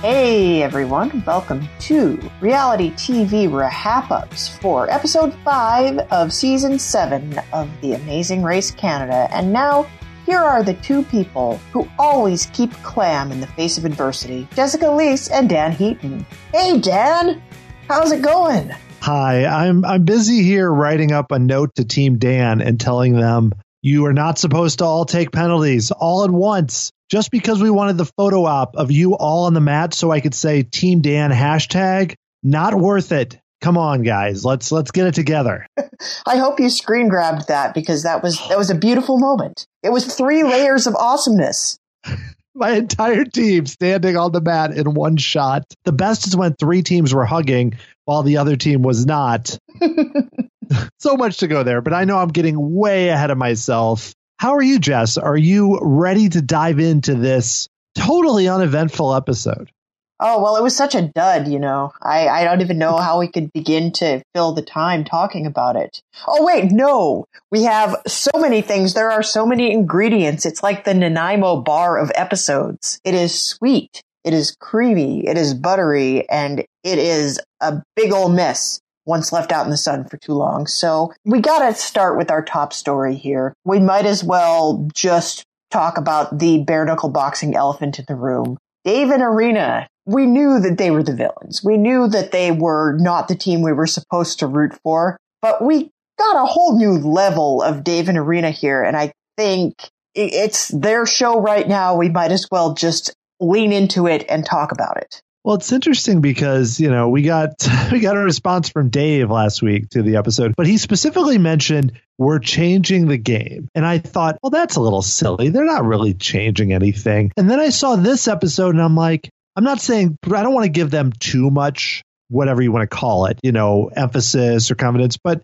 Hey everyone, welcome to Reality TV Wrap Ups for episode 5 of season 7 of The Amazing Race Canada. And now, here are the two people who always keep clam in the face of adversity Jessica Liese and Dan Heaton. Hey Dan, how's it going? Hi, I'm I'm busy here writing up a note to Team Dan and telling them you are not supposed to all take penalties all at once just because we wanted the photo op of you all on the mat so I could say Team Dan hashtag, not worth it. Come on, guys, let's let's get it together. I hope you screen grabbed that because that was that was a beautiful moment. It was three layers of awesomeness. My entire team standing on the mat in one shot. The best is when three teams were hugging while the other team was not. so much to go there, but I know I'm getting way ahead of myself. How are you, Jess? Are you ready to dive into this totally uneventful episode? Oh, well, it was such a dud, you know. I, I don't even know how we could begin to fill the time talking about it. Oh, wait, no. We have so many things. There are so many ingredients. It's like the Nanaimo bar of episodes. It is sweet. It is creamy. It is buttery and it is a big old mess once left out in the sun for too long. So we got to start with our top story here. We might as well just talk about the bare knuckle boxing elephant in the room. Dave and Irina, we knew that they were the villains. We knew that they were not the team we were supposed to root for, but we got a whole new level of Dave and Irina here. And I think it's their show right now. We might as well just lean into it and talk about it. Well, it's interesting because, you know, we got we got a response from Dave last week to the episode, but he specifically mentioned we're changing the game. And I thought, well, that's a little silly. They're not really changing anything. And then I saw this episode and I'm like, I'm not saying I don't want to give them too much whatever you want to call it, you know, emphasis or confidence, but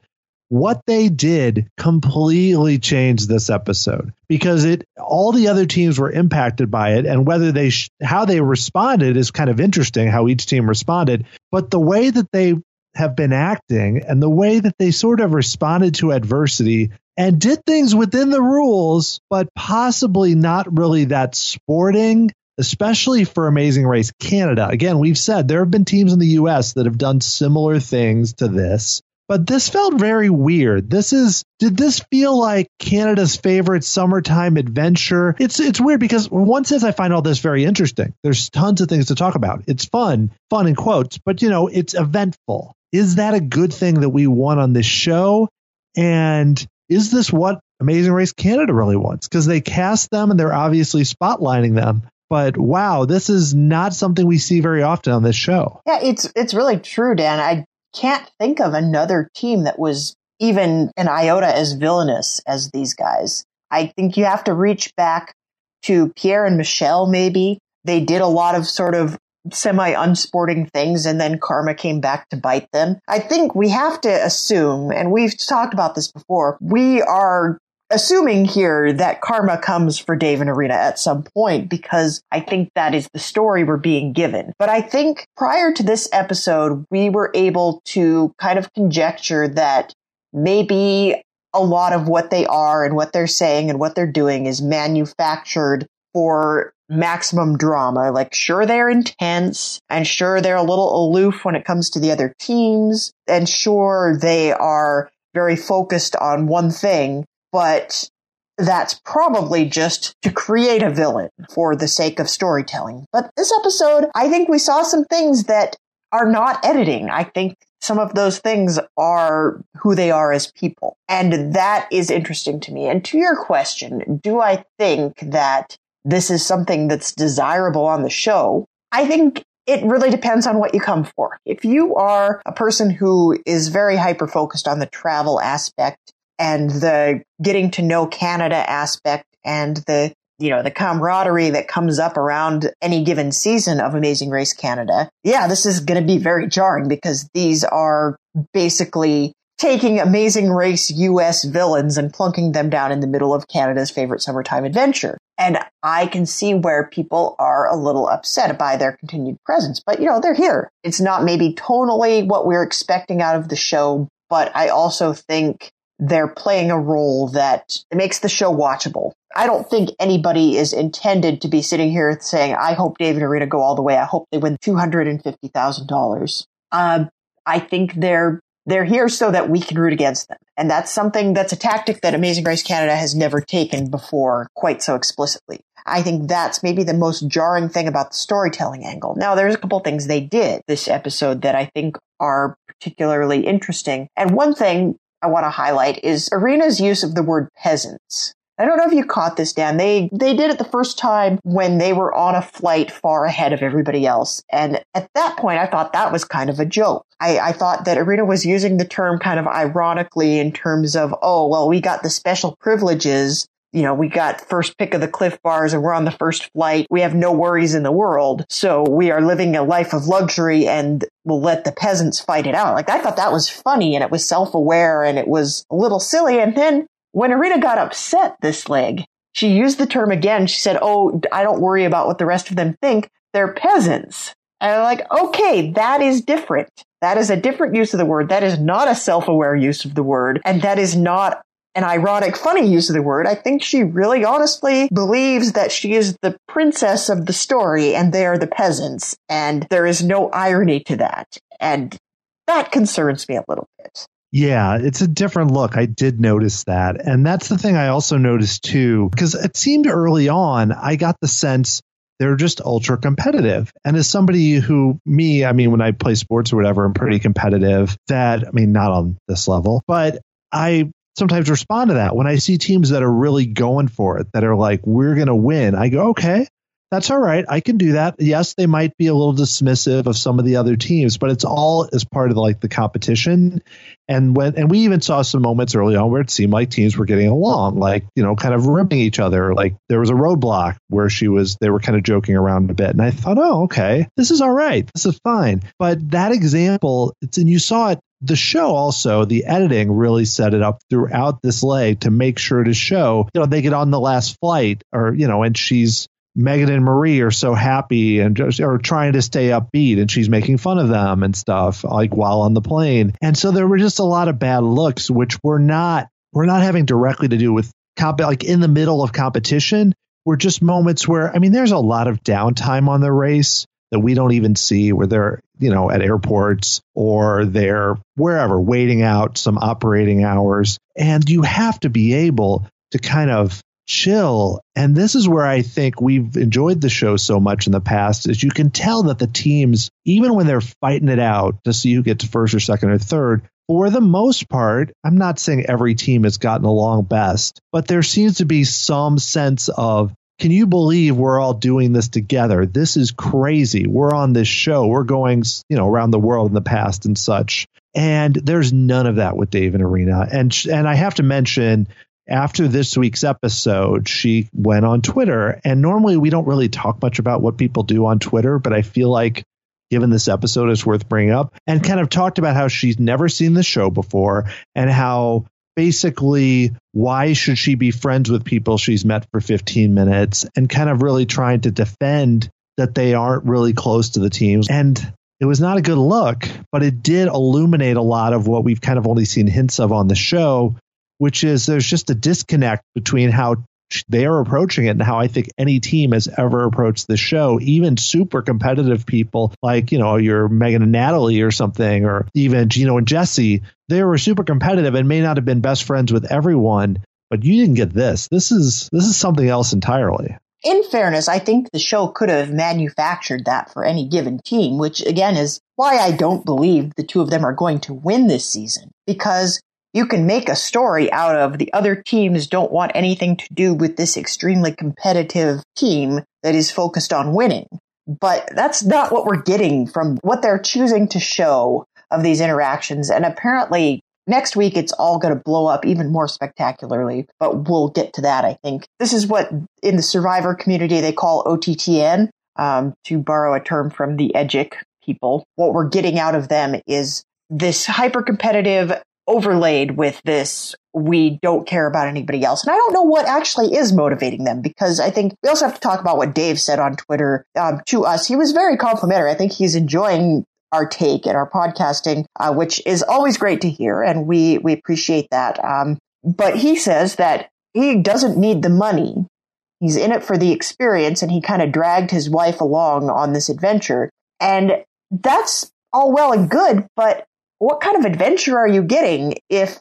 what they did completely changed this episode because it all the other teams were impacted by it and whether they sh- how they responded is kind of interesting how each team responded but the way that they have been acting and the way that they sort of responded to adversity and did things within the rules but possibly not really that sporting especially for Amazing Race Canada. Again, we've said there have been teams in the US that have done similar things to this but this felt very weird. This is did this feel like Canada's favorite summertime adventure? It's it's weird because one sense I find all this very interesting. There's tons of things to talk about. It's fun, fun in quotes, but you know, it's eventful. Is that a good thing that we want on this show? And is this what Amazing Race Canada really wants? Because they cast them and they're obviously spotlighting them. But wow, this is not something we see very often on this show. Yeah, it's it's really true, Dan. I can't think of another team that was even an iota as villainous as these guys. I think you have to reach back to Pierre and Michelle, maybe. They did a lot of sort of semi unsporting things and then karma came back to bite them. I think we have to assume, and we've talked about this before, we are assuming here that karma comes for Dave and Irina at some point because I think that is the story we're being given. But I think prior to this episode, we were able to kind of conjecture that maybe a lot of what they are and what they're saying and what they're doing is manufactured for maximum drama. Like, sure, they're intense and sure, they're a little aloof when it comes to the other teams. And sure, they are very focused on one thing, but that's probably just to create a villain for the sake of storytelling. But this episode, I think we saw some things that are not editing. I think some of those things are who they are as people. And that is interesting to me. And to your question, do I think that this is something that's desirable on the show? I think it really depends on what you come for. If you are a person who is very hyper focused on the travel aspect and the getting to know Canada aspect and the you know, the camaraderie that comes up around any given season of Amazing Race Canada. Yeah, this is going to be very jarring because these are basically taking Amazing Race US villains and plunking them down in the middle of Canada's favorite summertime adventure. And I can see where people are a little upset by their continued presence, but you know, they're here. It's not maybe tonally what we're expecting out of the show, but I also think they're playing a role that makes the show watchable. I don't think anybody is intended to be sitting here saying, I hope Dave and Irina go all the way. I hope they win $250,000. Um, I think they're they're here so that we can root against them. And that's something that's a tactic that Amazing Race Canada has never taken before quite so explicitly. I think that's maybe the most jarring thing about the storytelling angle. Now, there's a couple things they did this episode that I think are particularly interesting. And one thing I want to highlight is Irina's use of the word peasants. I don't know if you caught this, Dan. They they did it the first time when they were on a flight far ahead of everybody else, and at that point, I thought that was kind of a joke. I, I thought that Irina was using the term kind of ironically in terms of, oh well, we got the special privileges. You know, we got first pick of the Clif Bars and we're on the first flight. We have no worries in the world. So we are living a life of luxury and we'll let the peasants fight it out. Like I thought that was funny and it was self-aware and it was a little silly. And then when Irina got upset this leg, she used the term again. She said, Oh, I don't worry about what the rest of them think. They're peasants. And I'm like, okay, that is different. That is a different use of the word. That is not a self-aware use of the word. And that is not an ironic, funny use of the word. I think she really honestly believes that she is the princess of the story and they are the peasants. And there is no irony to that. And that concerns me a little bit. Yeah, it's a different look. I did notice that. And that's the thing I also noticed too, because it seemed early on, I got the sense they're just ultra competitive. And as somebody who, me, I mean, when I play sports or whatever, I'm pretty competitive, that, I mean, not on this level, but I sometimes respond to that. When I see teams that are really going for it, that are like, we're going to win, I go, okay, that's all right. I can do that. Yes, they might be a little dismissive of some of the other teams, but it's all as part of like the competition. And when and we even saw some moments early on where it seemed like teams were getting along, like you know, kind of ripping each other. Like there was a roadblock where she was, they were kind of joking around a bit, and I thought, oh, okay, this is all right, this is fine. But that example, it's and you saw it the show also the editing really set it up throughout this leg to make sure to show you know they get on the last flight or you know and she's Megan and Marie are so happy and just are trying to stay upbeat and she's making fun of them and stuff like while on the plane. And so there were just a lot of bad looks which were not we're not having directly to do with comp like in the middle of competition. Were just moments where I mean there's a lot of downtime on the race that we don't even see where they're you know at airports or they're wherever waiting out some operating hours and you have to be able to kind of chill. And this is where I think we've enjoyed the show so much in the past is you can tell that the teams, even when they're fighting it out to see who gets first or second or third, for the most part, I'm not saying every team has gotten along best, but there seems to be some sense of can you believe we're all doing this together? This is crazy. We're on this show. We're going, you know, around the world in the past and such. And there's none of that with Dave and Irina. And and I have to mention after this week's episode, she went on Twitter. And normally we don't really talk much about what people do on Twitter, but I feel like given this episode is worth bringing up and kind of talked about how she's never seen the show before and how basically why should she be friends with people she's met for 15 minutes and kind of really trying to defend that they aren't really close to the teams. And it was not a good look, but it did illuminate a lot of what we've kind of only seen hints of on the show, which is there's just a disconnect between how they are approaching it and how I think any team has ever approached the show, even super competitive people like, you know, your Megan and Natalie or something, or even Gino and Jesse, they were super competitive and may not have been best friends with everyone, but you didn't get this. This is this is something else entirely. In fairness, I think the show could have manufactured that for any given team, which again is why I don't believe the two of them are going to win this season. Because you can make a story out of the other teams don't want anything to do with this extremely competitive team that is focused on winning. But that's not what we're getting from what they're choosing to show of these interactions. And apparently next week it's all going to blow up even more spectacularly, but we'll get to that, I think. This is what in the survivor community they call OTTN, um, to borrow a term from the EDGIC people. What we're getting out of them is this hyper competitive overlaid with this we don't care about anybody else. And I don't know what actually is motivating them because I think we also have to talk about what Dave said on Twitter um, to us. He was very complimentary. I think he's enjoying our take and our podcasting, uh, which is always great to hear, and we we appreciate that. Um, but he says that he doesn't need the money. He's in it for the experience, and he kind of dragged his wife along on this adventure. And that's all well and good, but what kind of adventure are you getting if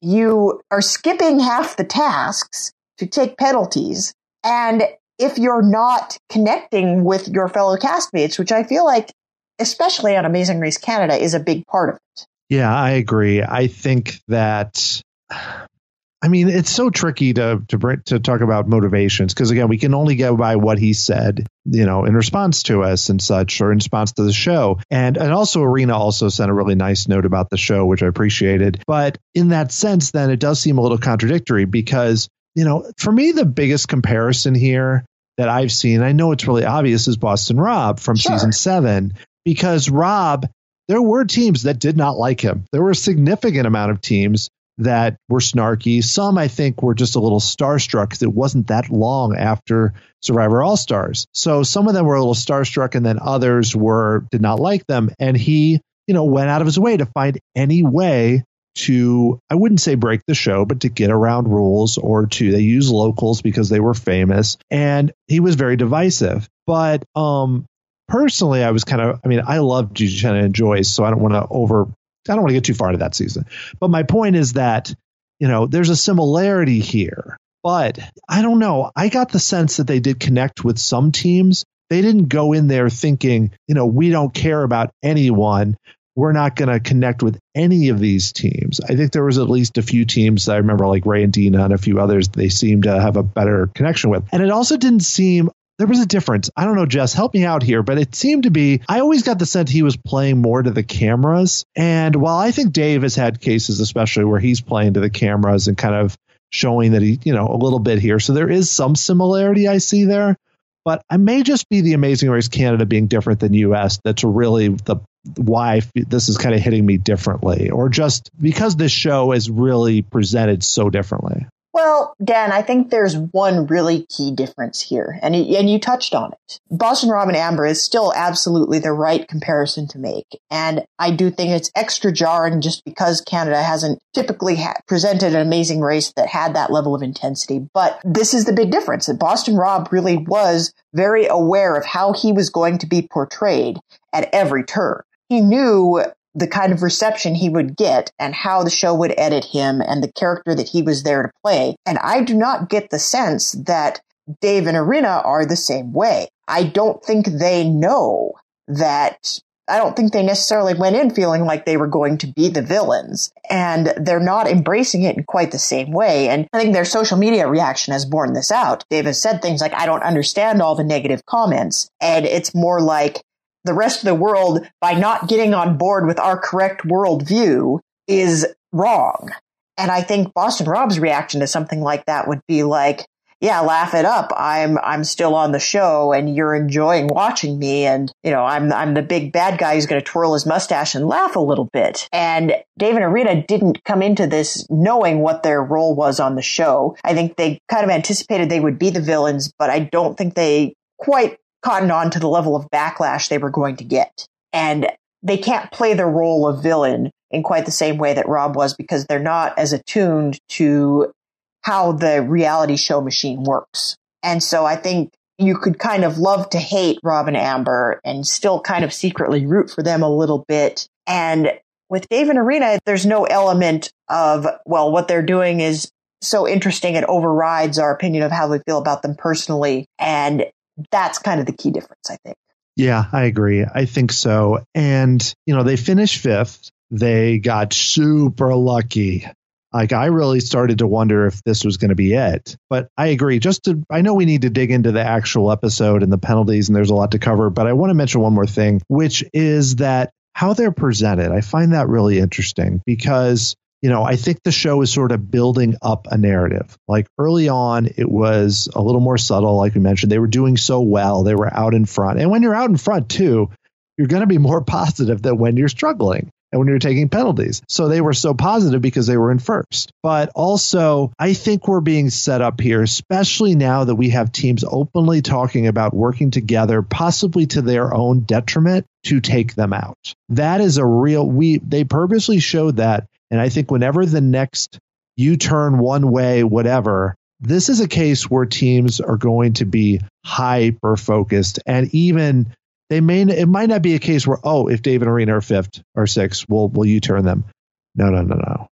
you are skipping half the tasks to take penalties and if you're not connecting with your fellow castmates, which I feel like, especially on Amazing Race Canada, is a big part of it. Yeah, I agree. I think that I mean, it's so tricky to to to talk about motivations because again, we can only go by what he said, you know, in response to us and such, or in response to the show. And and also, Irina also sent a really nice note about the show, which I appreciated. But in that sense, then it does seem a little contradictory because you know, for me, the biggest comparison here that I've seen, I know it's really obvious, is Boston Rob from sure. season seven because Rob. There were teams that did not like him. There were a significant amount of teams that were snarky. Some, I think, were just a little starstruck because it wasn't that long after Survivor All Stars. So some of them were a little starstruck, and then others were did not like them. And he, you know, went out of his way to find any way to I wouldn't say break the show, but to get around rules or to they use locals because they were famous. And he was very divisive. But um personally I was kind of I mean, I love Uchenna and Joyce, so I don't want to over I don't want to get too far into that season. But my point is that, you know, there's a similarity here. But I don't know. I got the sense that they did connect with some teams. They didn't go in there thinking, you know, we don't care about anyone. We're not going to connect with any of these teams. I think there was at least a few teams I remember, like Ray and Deana and a few others, they seemed to have a better connection with. And it also didn't seem there was a difference. I don't know, Jess, help me out here, but it seemed to be, I always got the sense he was playing more to the cameras. And while I think Dave has had cases, especially where he's playing to the cameras and kind of showing that he, you know, a little bit here. So there is some similarity I see there, but I may just be the Amazing Race Canada being different than US. That's really the why this is kind of hitting me differently, or just because this show is really presented so differently. Well, Dan, I think there's one really key difference here, and and you touched on it. Boston Rob and Amber is still absolutely the right comparison to make, and I do think it's extra jarring just because Canada hasn't typically ha- presented an amazing race that had that level of intensity. But this is the big difference that Boston Rob really was very aware of how he was going to be portrayed at every turn. He knew the kind of reception he would get and how the show would edit him and the character that he was there to play. And I do not get the sense that Dave and Irina are the same way. I don't think they know that I don't think they necessarily went in feeling like they were going to be the villains and they're not embracing it in quite the same way. And I think their social media reaction has borne this out. Dave has said things like, I don't understand all the negative comments. And it's more like, the rest of the world by not getting on board with our correct worldview is wrong. And I think Boston Rob's reaction to something like that would be like, yeah, laugh it up. I'm I'm still on the show and you're enjoying watching me and you know, I'm I'm the big bad guy who's going to twirl his mustache and laugh a little bit. And Dave and Irina didn't come into this knowing what their role was on the show. I think they kind of anticipated they would be the villains, but I don't think they quite cottoned on to the level of backlash they were going to get. And they can't play the role of villain in quite the same way that Rob was because they're not as attuned to how the reality show machine works. And so I think you could kind of love to hate Rob and Amber and still kind of secretly root for them a little bit. And with Dave and Irina, there's no element of, well, what they're doing is so interesting it overrides our opinion of how we feel about them personally. And that's kind of the key difference, I think. Yeah, I agree. I think so. And, you know, they finished fifth. They got super lucky. Like, I really started to wonder if this was going to be it. But I agree. Just to, I know we need to dig into the actual episode and the penalties, and there's a lot to cover. But I want to mention one more thing, which is that how they're presented. I find that really interesting because you know, I think the show is sort of building up a narrative. Like early on, it was a little more subtle, like we mentioned. They were doing so well, they were out in front. And when you're out in front, too, you're going to be more positive than when you're struggling. and when you're taking penalties. So they were so positive because they were in first. But also, I think we're being set up here, especially now that we have teams openly talking about working together, possibly to their own detriment to take them out. That is a real we they purposely showed that and I think whenever the next you turn one way whatever this is a case where teams are going to be hyper focused and even they may it might not be a case where oh if David Irina are fifth or sixth will will you turn them. No no no no.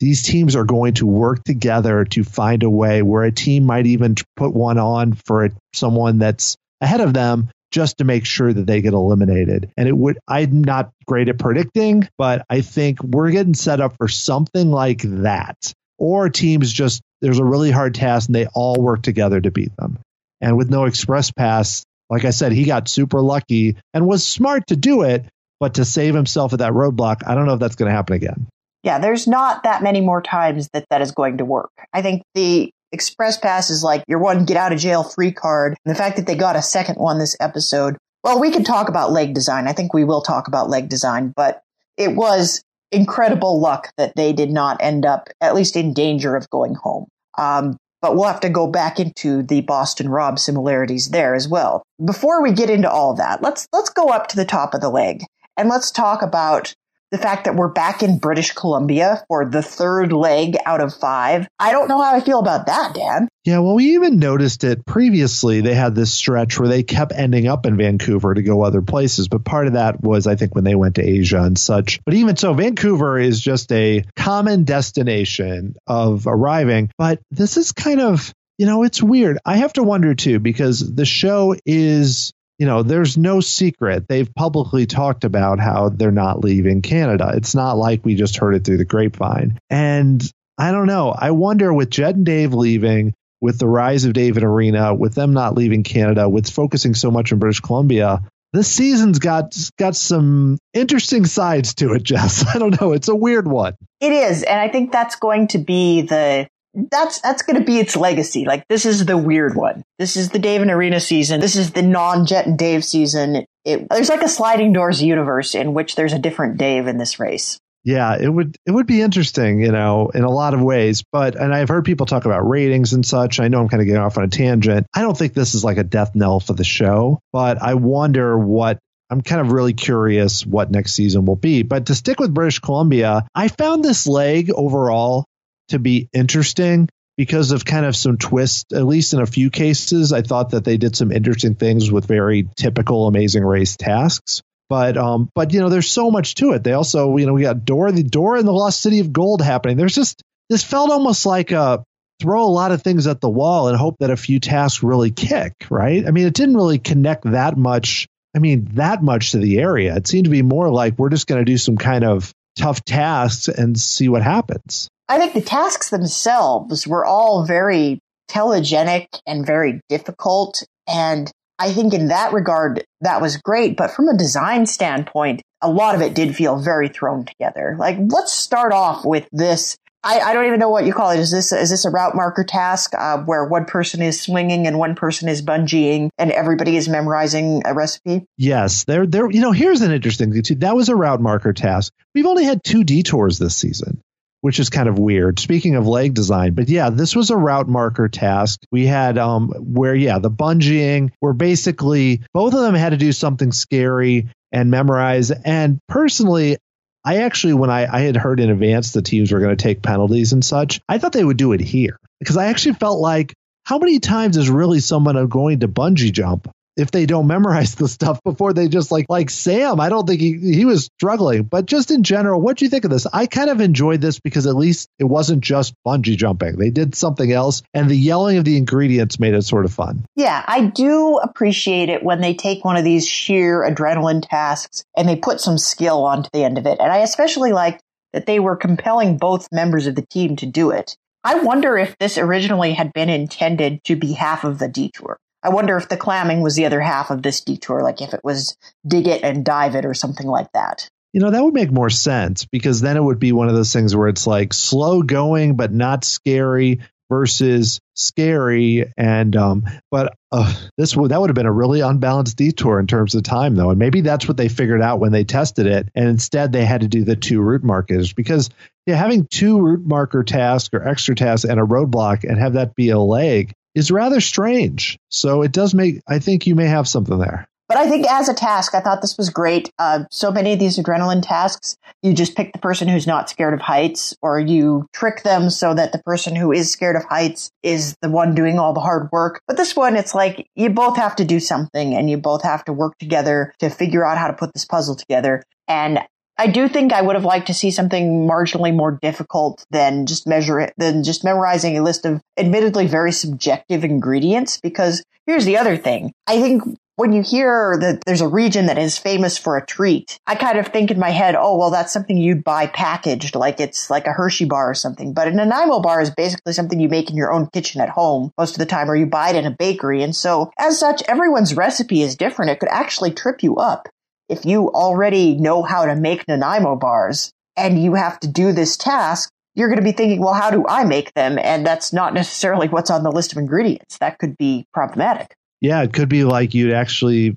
These teams are going to work together to find a way where a team might even put one on for someone that's ahead of them just to make sure that they get eliminated. And it would, I'm not great at predicting, but I think we're getting set up for something like that. Or teams just, there's a really hard task and they all work together to beat them. And with no express pass, like I said, he got super lucky and was smart to do it, but to save himself at that roadblock, I don't know if that's going to happen again. Yeah, there's not that many more times that that is going to work. I think the Express Pass is like your one get out of jail free card. And the fact that they got a second one this episode, well, we can talk about leg design. I think we will talk about leg design, but it was incredible luck that they did not end up at least in danger of going home. Um, but we'll have to go back into the Boston Rob similarities there as well. Before we get into all that, let's let's go up to the top of the leg and let's talk about the fact that we're back in British Columbia for the third leg out of five. I don't know how I feel about that, Dan. Yeah, well, we even noticed it previously. They had this stretch where they kept ending up in Vancouver to go other places. But part of that was, I think, when they went to Asia and such. But even so, Vancouver is just a common destination of arriving. But this is kind of you know, it's weird. I have to wonder too, because the show is you know, there's no secret. They've publicly talked about how they're not leaving Canada. It's not like we just heard it through the grapevine. And I don't know. I wonder with Jed and Dave leaving, with the rise of David Irina, with them not leaving Canada, with focusing so much in British Columbia, this season's got got some interesting sides to it, Jess. I don't know. It's a weird one. It is, and I think that's going to be the that's that's going to be its legacy. Like this is the weird one. This is the Dave and Irina season. This is the non-Jet and Dave season. It, it, there's like a sliding doors universe in which there's a different Dave in this race. Yeah, it would it would be interesting, you know, in a lot of ways. But and I've heard people talk about ratings and such. I know I'm kind of getting off on a tangent. I don't think this is like a death knell for the show, but I wonder what I'm kind of really curious what next season will be. But to stick with British Columbia, I found this leg overall to be interesting because of kind of some twists, at least in a few cases. I thought that they did some interesting things with very typical Amazing Race tasks. But um, but you know, there's so much to it. They also, you know, we got Door the Door in the Lost City of Gold happening. There's just this felt almost like a throw a lot of things at the wall and hope that a few tasks really kick, right? I mean, it didn't really connect that much. I mean, that much to the area. It seemed to be more like we're just going to do some kind of tough tasks and see what happens. I think the tasks themselves were all very telegenic and very difficult. And I think in that regard, that was great. But from a design standpoint, a lot of it did feel very thrown together. Like, let's start off with this. I, I don't even know what you call it. Is this is this a route marker task uh, where one person is swinging and one person is bungeeing and everybody is memorizing a recipe? Yes, there, there. You know, here's an interesting thing too. That was a route marker task. We've only had two detours this season which is kind of weird. Speaking of leg design, but yeah, this was a route marker task. We had um where yeah, the bungeeing where basically both of them had to do something scary and memorize. And personally, I actually, when I, I had heard in advance the teams were going to take penalties and such, I thought they would do it here because I actually felt like how many times is really someone going to bungee jump if they don't memorize the stuff before they just like like Sam. I don't think he he was struggling, but just in general, what do you think of this? I kind of enjoyed this because at least it wasn't just bungee jumping. They did something else, and the yelling of the ingredients made it sort of fun. Yeah, I do appreciate it when they take one of these sheer adrenaline tasks and they put some skill onto the end of it, and I especially liked that they were compelling both members of the team to do it. I wonder if this originally had been intended to be half of the detour. I wonder if the clamming was the other half of this detour, like if it was dig it and dive it or something like that. You know, that would make more sense because then it would be one of those things where it's like slow going, but not scary, versus scary. And um but uh, this would that would have been a really unbalanced detour in terms of time though. And maybe that's what they figured out when they tested it. And instead they had to do the two route markers because yeah having two route marker tasks or extra tasks and a roadblock and have that be a leg is rather strange so it does make i think you may have something there but I think as a task, I thought this was great. Uh, so many of these adrenaline tasks, you just pick the person who's not scared of heights, or you trick them so that the person who is scared of heights is the one doing all the hard work. But this one, it's like you both have to do something and you both have to work together to figure out how to put this puzzle together. And I do think I would have liked to see something marginally more difficult than just measure it, than just memorizing a list of admittedly very subjective ingredients. Because here's the other thing. I think when you hear that there's a region that is famous for a treat, I kind of think in my head, oh, well, that's something you'd buy packaged, like it's like a Hershey bar or something. But a Nanaimo bar is basically something you make in your own kitchen at home most of the time, or you buy it in a bakery. And so as such, everyone's recipe is different. It could actually trip you up if you already know how to make Nanaimo bars and you have to do this task you're going to be thinking, well, how do I make them? And that's not necessarily what's on the list of ingredients. That could be problematic yeah, it could be like you'd actually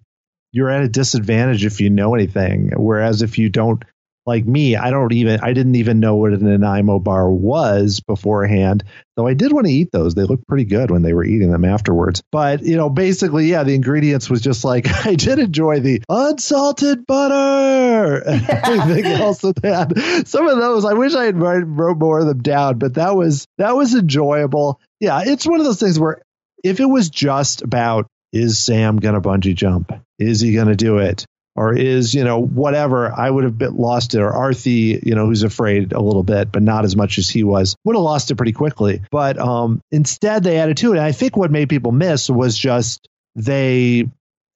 you're at a disadvantage if you know anything. Whereas if you don't, like me, I don't even I didn't even know what an Nanaimo bar was beforehand. Though I did want to eat those. They looked pretty good when they were eating them afterwards. But you know, basically, yeah, the ingredients was just like I did enjoy the unsalted butter and everything else that. Some of those I wish I had wrote more of them down, but that was that was enjoyable. Yeah, it's one of those things where if it was just about is Sam going to bungee jump? Is he going to do it? Or is, you know, whatever, I would have been lost it. Or Arthi, you know, who's afraid a little bit, but not as much as he was, would have lost it pretty quickly. But um, instead, they added to it. And I think what made people miss was just they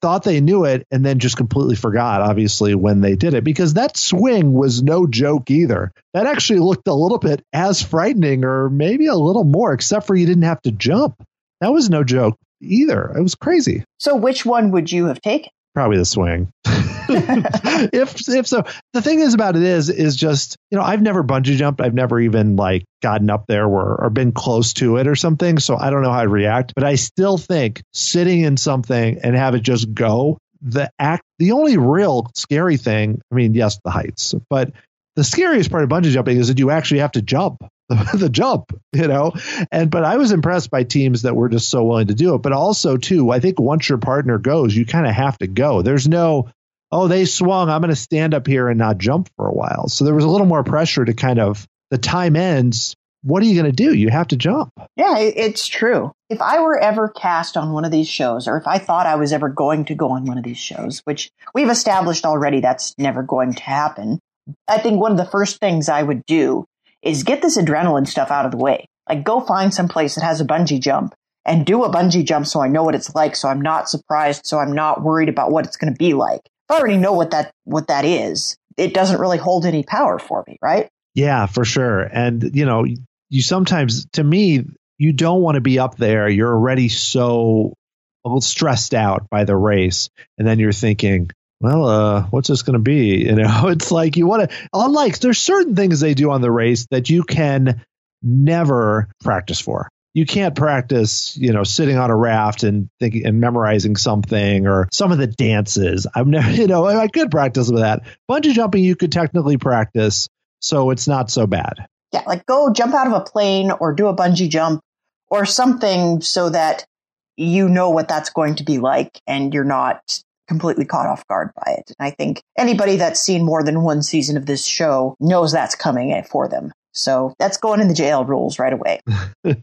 thought they knew it and then just completely forgot, obviously, when they did it, because that swing was no joke either. That actually looked a little bit as frightening or maybe a little more, except for you didn't have to jump. That was no joke either. It was crazy. So, which one would you have taken? Probably the swing. if if so, the thing is about it is is just you know I've never bungee jumped. I've never even like gotten up there or, or been close to it or something. So I don't know how I'd react. But I still think sitting in something and have it just go. The act. The only real scary thing. I mean, yes, the heights, but the scariest part of bungee jumping is that you actually have to jump the, jump, you know. And but I was impressed by teams that were just so willing to do it. But also too, I think once your partner goes, you kind of have to go. There's no oh they swung, I'm going to stand up here and not jump for a while. So there was a little more pressure to kind of the time ends. What are you going to do? You have to jump. Yeah, it's true. If I were ever cast on one of these shows, or if I thought I was ever going to go on one of these shows, which we've established already that's never going to happen, I think one of the first things I would do is get this adrenaline stuff out of the way. Like go find some place that has a bungee jump and do a bungee jump so I know what it's like. So I'm not surprised. So I'm not worried about what it's going to be like. If I already know what that, what that is, it doesn't really hold any power for me, right? Yeah, for sure. And you know, you sometimes, to me, you don't want to be up there. You're already so a little stressed out by the race. And then you're thinking, well, uh, what's this going to be? You know, it's like you want to, unlike there's certain things they do on the race that you can never practice for. You can't practice, you know, sitting on a raft and thinking and memorizing something or some of the dances. I'm never, you know, I could practice with that. Bungee jumping, you could technically practice, so it's not so bad. Yeah, like go jump out of a plane or do a bungee jump or something so that you know what that's going to be like and you're not completely caught off guard by it. And I think anybody that's seen more than one season of this show knows that's coming eh, for them. So that's going in the jail rules right away.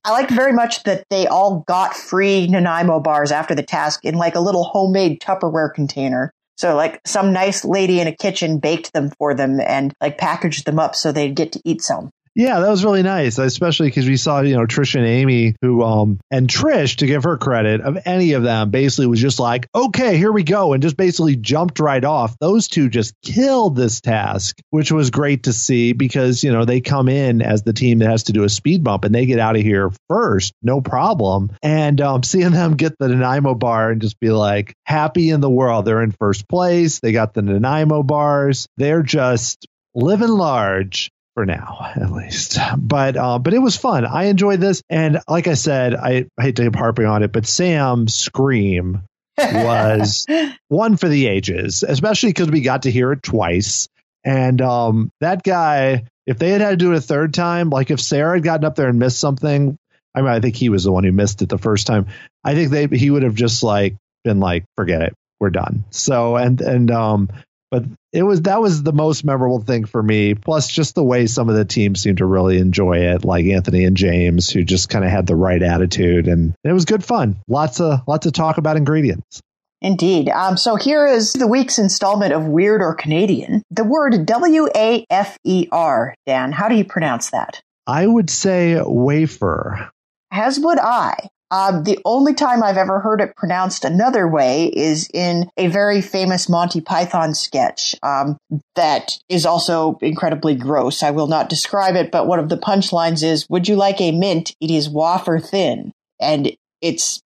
I liked very much that they all got free Nanaimo bars after the task in like a little homemade Tupperware container. So like some nice lady in a kitchen baked them for them and like packaged them up so they'd get to eat some. Yeah, that was really nice, especially because we saw, you know, Trish and Amy, who, um, and Trish, to give her credit, of any of them, basically was just like, okay, here we go, and just basically jumped right off. Those two just killed this task, which was great to see because, you know, they come in as the team that has to do a speed bump and they get out of here first, no problem. And um, seeing them get the Nanaimo bar and just be like, happy in the world. They're in first place. They got the Nanaimo bars. They're just living large for now at least. But uh, but it was fun. I enjoyed this, and like I said, I, I hate to keep harping on it, but Sam Scream was one for the ages, especially because we got to hear it twice. And um, that guy, if they had had to do it a third time, like if Sarah had gotten up there and missed something, I mean, I think he was the one who missed it the first time. I think they he would have just like been like, forget it, we're done. So and and um, but it was that was the most memorable thing for me. Plus, just the way some of the teams seemed to really enjoy it, like Anthony and James, who just kind of had the right attitude, and it was good fun. Lots of lots of talk about ingredients. Indeed. Um, so here is the week's installment of Weird or Canadian. The word W A F E R. Dan, how do you pronounce that? I would say wafer. As would I. Um, the only time I've ever heard it pronounced another way is in a very famous Monty Python sketch um, that is also incredibly gross. I will not describe it, but one of the punchlines is, "Would you like a mint? It is wafer thin," and it's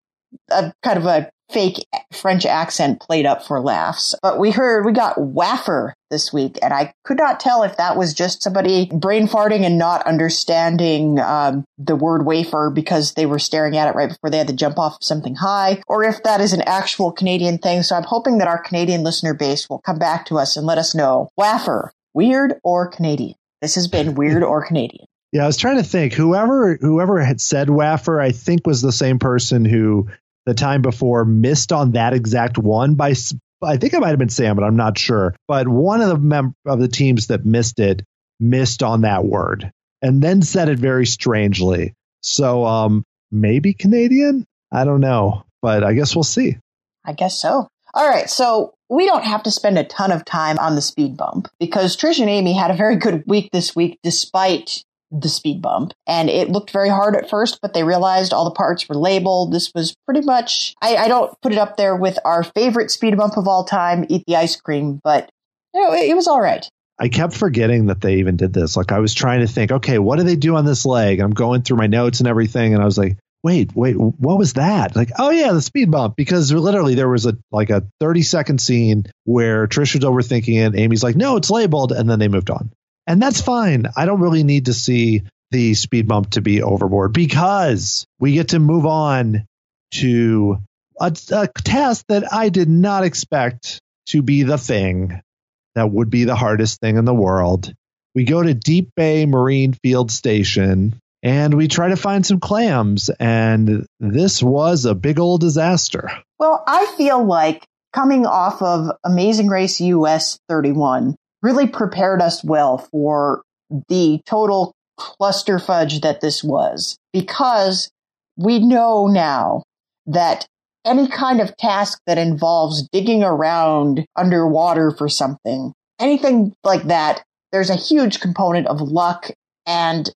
a kind of a fake French accent played up for laughs. But we heard we got Waffer this week, and I could not tell if that was just somebody brain farting and not understanding um, the word wafer because they were staring at it right before they had to jump off of something high, or if that is an actual Canadian thing. So I'm hoping that our Canadian listener base will come back to us and let us know Waffer, weird or Canadian. This has been weird or Canadian. Yeah, I was trying to think. Whoever whoever had said Waffer, I think was the same person who the time before missed on that exact one by I think it might have been Sam, but I'm not sure. But one of the mem- of the teams that missed it missed on that word and then said it very strangely. So um, maybe Canadian. I don't know, but I guess we'll see. I guess so. All right, so we don't have to spend a ton of time on the speed bump because Trish and Amy had a very good week this week despite the speed bump. And it looked very hard at first, but they realized all the parts were labeled. This was pretty much, I, I don't put it up there with our favorite speed bump of all time, Eat the Ice Cream, but you know, it, it was all right. I kept forgetting that they even did this. Like I was trying to think, okay, what do they do on this leg? I'm going through my notes and everything, and I was like, wait, wait, what was that? Like, oh yeah, the speed bump. Because literally there was a like a 30 second scene where Trish was overthinking it. Amy's like, no, it's labeled, and then they moved on. And that's fine. I don't really need to see the speed bump to be overboard because we get to move on to a, a task that I did not expect to be the thing that would be the hardest thing in the world. We go to Deep Bay Marine Field Station and we try to find some clams. And this was a big old disaster. Well, I feel like coming off of Amazing Race US 31, really prepared us well for the total cluster fudge that this was because we know now that any kind of task that involves digging around underwater for something, anything like that, there's a huge component of luck and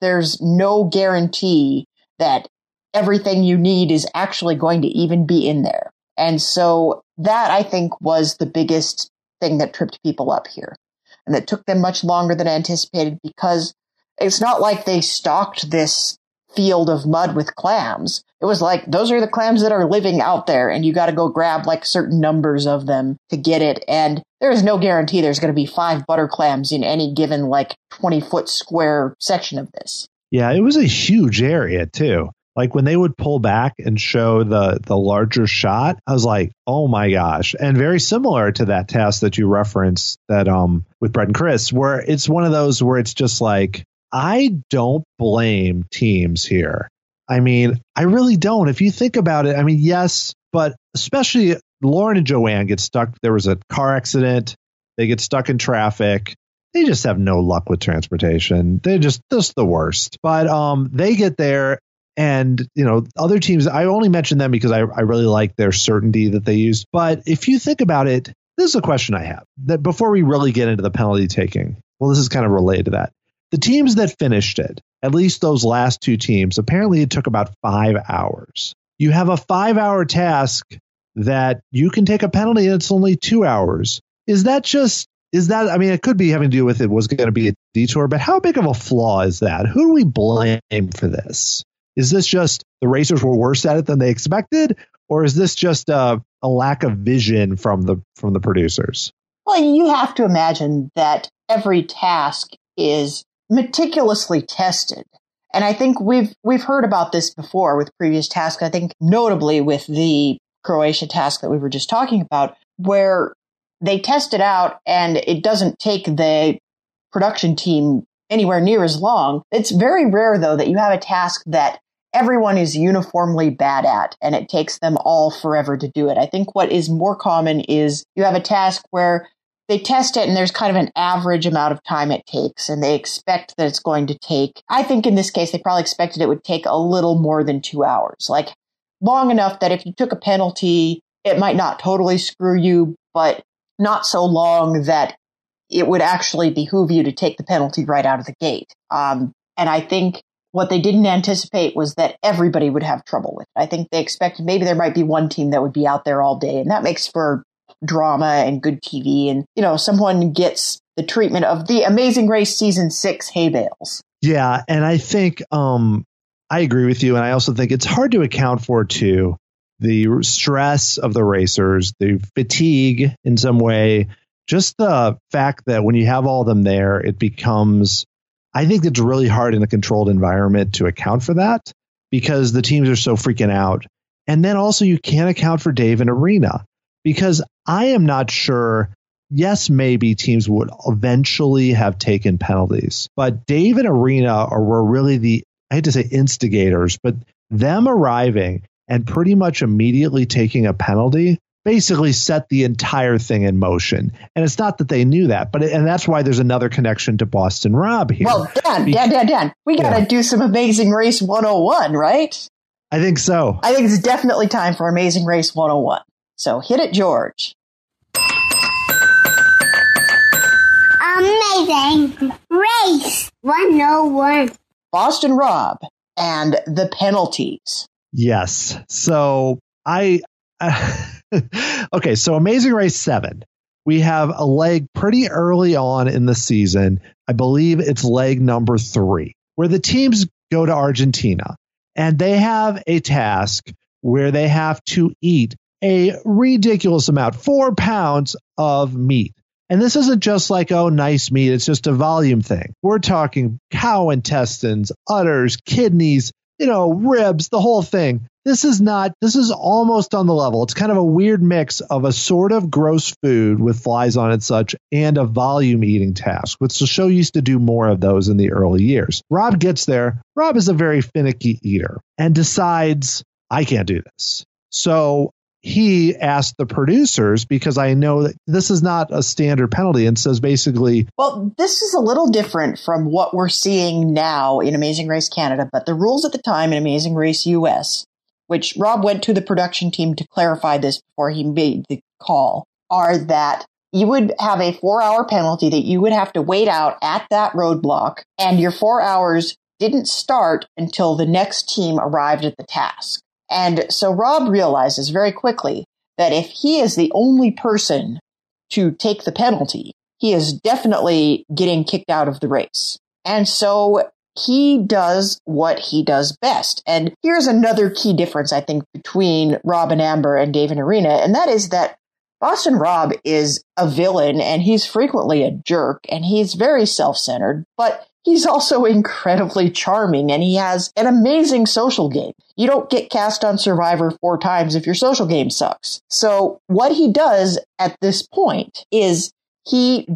there's no guarantee that everything you need is actually going to even be in there. And so that I think was the biggest thing that tripped people up here and that took them much longer than anticipated because it's not like they stocked this field of mud with clams. It was like, those are the clams that are living out there and you got to go grab like certain numbers of them to get it. And there is no guarantee there's going to be five butter clams in any given like 20 foot square section of this. Yeah, it was a huge area too like when they would pull back and show the the larger shot i was like oh my gosh. And very similar to that task that you referenced that um with brett and chris where it's one of those where it's just like i don't blame teams here. I mean i really don't. If you think about it i mean yes but especially lauren and joanne get stuck. There was a car accident. They get stuck in traffic. They just have no luck with transportation. They're just just the worst. But um, they get there and, you know, other teams, I only mention them because I, I really like their certainty that they use. But if you think about it, this is a question I have that before we really get into the penalty taking, well, this is kind of related to that. The teams that finished it, at least those last two teams, apparently it took about five hours. You have a five hour task that you can take a penalty and it's only two hours. Is that just, is that, I mean, it could be having to do with it was going to be a detour, but how big of a flaw is that? Who do we blame for this? Is this just the racers were worse at it than they expected, or is this just a, a lack of vision from the from the producers? Well, you have to imagine that every task is meticulously tested. And I think we've we've heard about this before with previous tasks. I think notably with the Croatia task that we were just talking about, where they test it out and it doesn't take the production team anywhere near as long. It's very rare though that you have a task that everyone is uniformly bad at and it takes them all forever to do it. I think what is more common is you have a task where they test it and there's kind of an average amount of time it takes and they expect that it's going to take i think in this case they probably expected it would take a little more than two hours like long enough that if you took a penalty it might not totally screw you but not so long that it would actually behoove you to take the penalty right out of the gate um, and i think what they didn't anticipate was that everybody would have trouble with it. I think they expected maybe there might be one team that would be out there all day, and that makes for drama and good TV. And, you know, someone gets the treatment of the Amazing Race season six hay bales. Yeah. And I think, um, I agree with you. And I also think it's hard to account for too the stress of the racers, the fatigue in some way, just the fact that when you have all of them there, it becomes, I think it's really hard in a controlled environment to account for that because the teams are so freaking out. And then also you can't account for Dave and Irina because I am not sure. Yes, maybe teams would eventually have taken penalties, but Dave and Irina are, were really the, I hate to say instigators, but them arriving and pretty much immediately taking a penalty basically set the entire thing in motion. And it's not that they knew that, but it, and that's why there's another connection to Boston Rob here. Well, Dan, Be- Dan, Dan, Dan, we got to yeah. do some Amazing Race 101, right? I think so. I think it's definitely time for Amazing Race 101. So hit it, George. Amazing Race 101. Boston Rob and the penalties. Yes. So I. Okay. So Amazing Race 7. We have a leg pretty early on in the season. I believe it's leg number three, where the teams go to Argentina and they have a task where they have to eat a ridiculous amount, four pounds of meat. And this isn't just like, oh, nice meat. It's just a volume thing. We're talking cow intestines, udders, kidneys, you know, ribs, the whole thing. This is not, this is almost on the level. It's kind of a weird mix of a sort of gross food with flies on it, such, and a volume eating task, which the show used to do more of those in the early years. Rob gets there. Rob is a very finicky eater and decides, I can't do this. So he asked the producers because I know that this is not a standard penalty and says basically. Well, this is a little different from what we're seeing now in Amazing Race Canada, but the rules at the time in Amazing Race US, which Rob went to the production team to clarify this before he made the call, are that you would have a four hour penalty that you would have to wait out at that roadblock, and your four hours didn't start until the next team arrived at the task. And so Rob realizes very quickly that if he is the only person to take the penalty, he is definitely getting kicked out of the race. And so he does what he does best. And here's another key difference, I think, between Rob and Amber and Dave and Irina, and that is that Boston Rob is a villain and he's frequently a jerk and he's very self centered, but He's also incredibly charming and he has an amazing social game. You don't get cast on Survivor four times if your social game sucks. So what he does at this point is he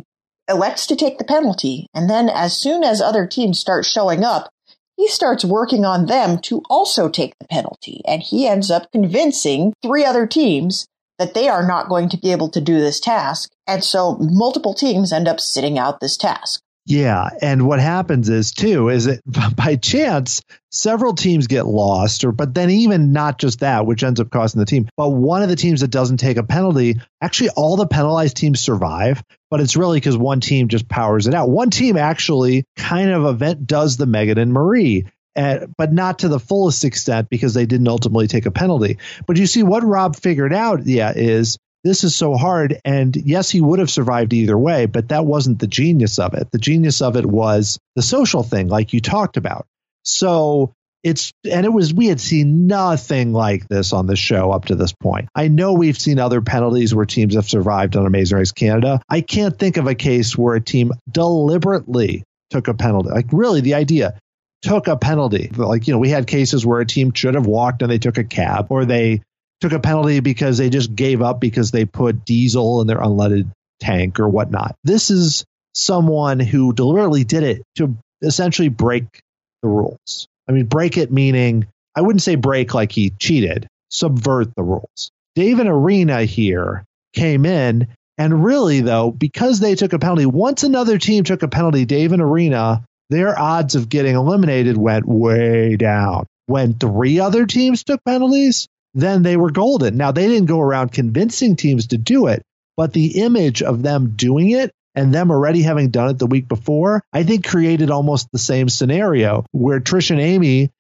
elects to take the penalty. And then as soon as other teams start showing up, he starts working on them to also take the penalty. And he ends up convincing three other teams that they are not going to be able to do this task. And so multiple teams end up sitting out this task. Yeah, and what happens is too is that by chance several teams get lost, or but then even not just that, which ends up costing the team, but one of the teams that doesn't take a penalty, actually all the penalized teams survive, but it's really because one team just powers it out. One team actually kind of event does the Megan and Marie. But not to the fullest extent because they didn't ultimately take a penalty. But you see, what Rob figured out, yeah, is this is so hard. And yes, he would have survived either way, but that wasn't the genius of it. The genius of it was the social thing, like you talked about. So it's, and it was, we had seen nothing like this on the show up to this point. I know we've seen other penalties where teams have survived on Amazing Race Canada. I can't think of a case where a team deliberately took a penalty. Like really the idea took a penalty. Like, you know, we had cases where a team should have walked and they took a cab or they took a penalty because they just gave up because they put diesel in their unleaded tank or whatnot. This is someone who deliberately did it to essentially break the rules. I mean, break it meaning, I wouldn't say break like he cheated, subvert the rules. Dave and Irina here came in, and really, though, because they took a penalty, once another team took a penalty, Dave and Irina, their odds of getting eliminated went way down. When three other teams took penalties, then they were golden. Now, they didn't go around convincing teams to do it, but the image of them doing it and them already having done it the week before, I think created almost the same scenario where Trish and Amy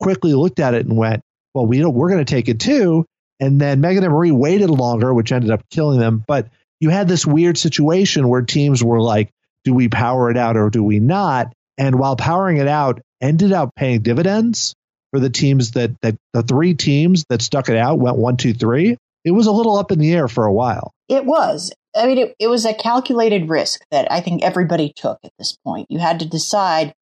quickly looked at it and went, well, we we're going to take it too. And then Megan and Marie waited longer, which ended up killing them. But you had this weird situation where teams were like, do we power it out or do we not? And while powering it out ended up paying dividends for the teams that, that the three teams that stuck it out went one, two, three. It was a little up in the air for a while. It was. I mean, it, it was a calculated risk that I think everybody took at this point. You had to decide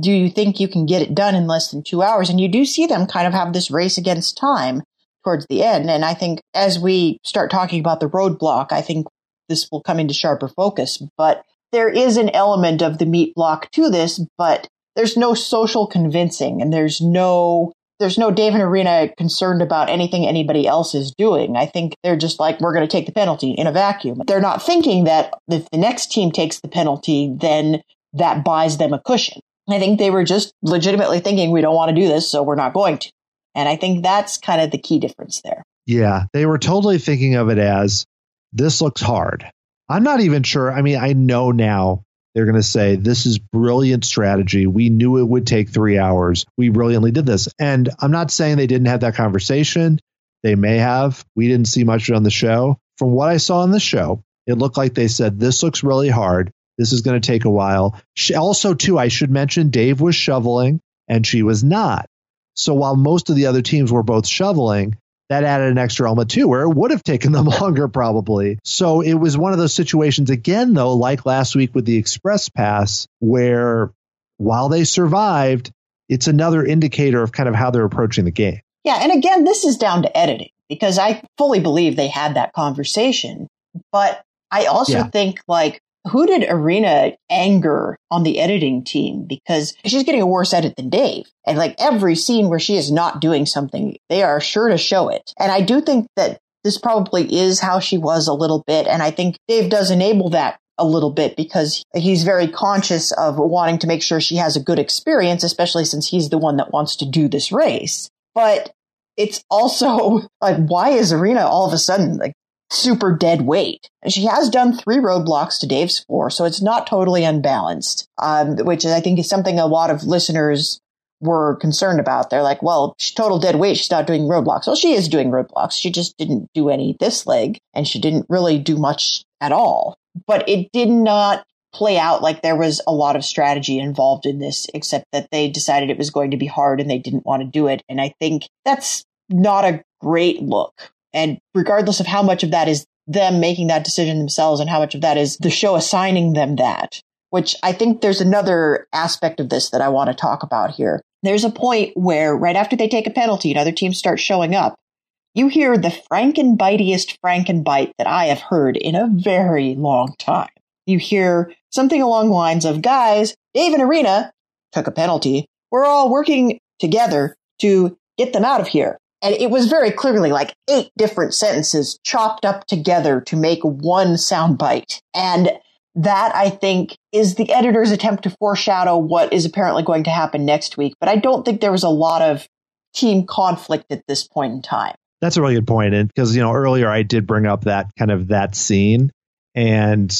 do you think you can get it done in less than two hours? And you do see them kind of have this race against time towards the end. And I think as we start talking about the roadblock, I think this will come into sharper focus. But there is an element of the meat block to this, but there's no social convincing and there's no there's no Dave and Irina concerned about anything anybody else is doing. I think they're just like, we're going to take the penalty in a vacuum. They're not thinking that if the next team takes the penalty, then that buys them a cushion. I think they were just legitimately thinking, we don't want to do this, so we're not going to. And I think that's kind of the key difference there. Yeah, they were totally thinking of it as this looks hard. I'm not even sure. I mean, I know now they're going to say, This is brilliant strategy. We knew it would take three hours. We brilliantly did this. And I'm not saying they didn't have that conversation. They may have. We didn't see much on the show. From what I saw on the show, it looked like they said, This looks really hard. This is going to take a while. She, also, too, I should mention Dave was shoveling and she was not. So while most of the other teams were both shoveling, that added an extra element too, where it would have taken them longer probably. So it was one of those situations again, though, like last week with the Express Pass, where while they survived, it's another indicator of kind of how they're approaching the game. Yeah, and again, this is down to editing because I fully believe they had that conversation. But I also yeah. think like who did Irina anger on the editing team? Because she's getting a worse edit than Dave. And like every scene where she is not doing something, they are sure to show it. And I do think that this probably is how she was a little bit. And I think Dave does enable that a little bit because he's very conscious of wanting to make sure she has a good experience, especially since he's the one that wants to do this race. But it's also like, why is Irina all of a sudden like super dead weight. She has done three roadblocks to Dave's four, so it's not totally unbalanced, um, which I think is something a lot of listeners were concerned about. They're like, well, she's total dead weight. She's not doing roadblocks. Well, she is doing roadblocks. She just didn't do any this leg, and she didn't really do much at all. But it did not play out like there was a lot of strategy involved in this, except that they decided it was going to be hard and they didn't want to do it. And I think that's not a great look and regardless of how much of that is them making that decision themselves and how much of that is the show assigning them that, which I think there's another aspect of this that I want to talk about here. There's a point where right after they take a penalty and other teams start showing up, you hear the frankenbitiest frankenbite that I have heard in a very long time. You hear something along the lines of, guys, Dave and Irina took a penalty. We're all working together to get them out of here. And it was very clearly like eight different sentences chopped up together to make one soundbite. And that I think is the editor's attempt to foreshadow what is apparently going to happen next week. But I don't think there was a lot of team conflict at this point in time. That's a really good point. And because, you know, earlier I did bring up that kind of that scene and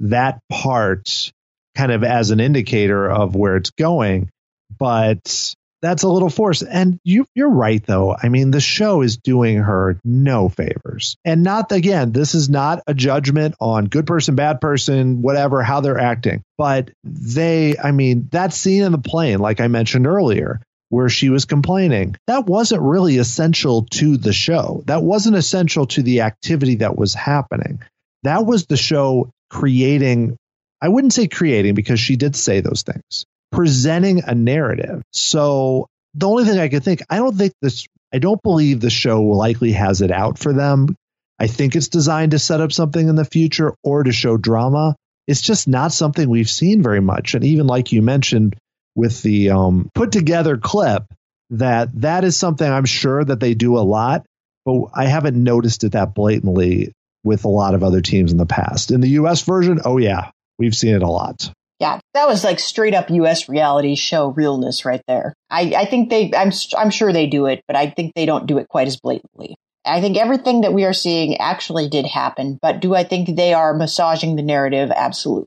that part kind of as an indicator of where it's going. But that's a little forced. And you, you're right, though. I mean, the show is doing her no favors. And not, again, this is not a judgment on good person, bad person, whatever, how they're acting. But they, I mean, that scene in the plane, like I mentioned earlier, where she was complaining, that wasn't really essential to the show. That wasn't essential to the activity that was happening. That was the show creating I wouldn't say creating because she did say those things, presenting a narrative. So the only thing I could think, I don't think this, I don't believe the show likely has it out for them. I think it's designed to set up something in the future or to show drama. It's just not something we've seen very much. And even like you mentioned with the um, put together clip, that that is something I'm sure that they do a lot, but I haven't noticed it that blatantly with a lot of other teams in the past. In the US version, oh yeah, we've seen it a lot. Yeah, that was like straight up U.S. reality show realness right there. I, I think they, I'm, I'm sure they do it, but I think they don't do it quite as blatantly. I think everything that we are seeing actually did happen, but do I think they are massaging the narrative? Absolutely.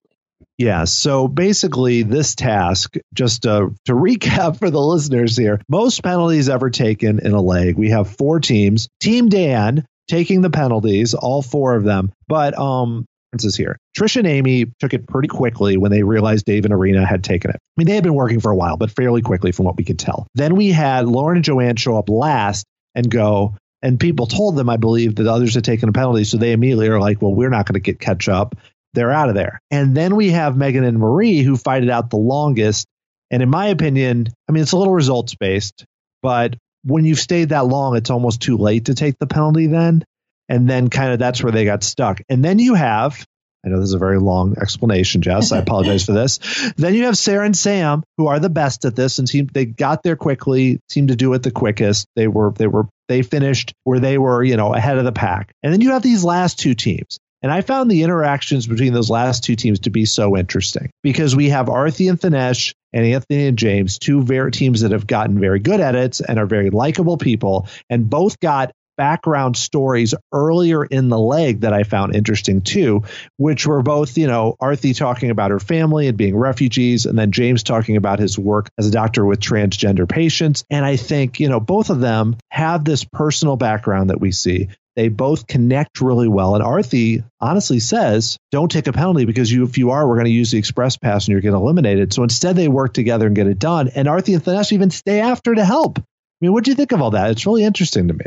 Yeah. So basically, this task, just to, to recap for the listeners here, most penalties ever taken in a leg. We have four teams. Team Dan taking the penalties, all four of them. But um, is here. Trish and Amy took it pretty quickly when they realized Dave and Irina had taken it. I mean, they had been working for a while, but fairly quickly from what we could tell. Then we had Lauren and Joanne show up last and go, and people told them, I believe, that others had taken a penalty. So they immediately are like, well, we're not going to get catch up they're out of there. And then we have Megan and Marie who fight it out the longest. And in my opinion, I mean, it's a little results based, but when you've stayed that long, it's almost too late to take the penalty then. And then kind of that's where they got stuck. And then you have, I know this is a very long explanation, Jess. I apologize for this. Then you have Sarah and Sam, who are the best at this, and seem they got there quickly, seemed to do it the quickest. They were they were they finished where they were, you know, ahead of the pack. And then you have these last two teams. And I found the interactions between those last two teams to be so interesting because we have Arthi and Thanesh and Anthony and James, two very teams that have gotten very good at it and are very likable people, and both got background stories earlier in the leg that I found interesting too, which were both, you know, Arthi talking about her family and being refugees, and then James talking about his work as a doctor with transgender patients. And I think, you know, both of them have this personal background that we see. They both connect really well. And Arthi honestly says, don't take a penalty because you, if you are, we're going to use the express pass and you're getting eliminated. So instead, they work together and get it done. And Arthi and Thanesh even stay after to help. I mean, what do you think of all that? It's really interesting to me.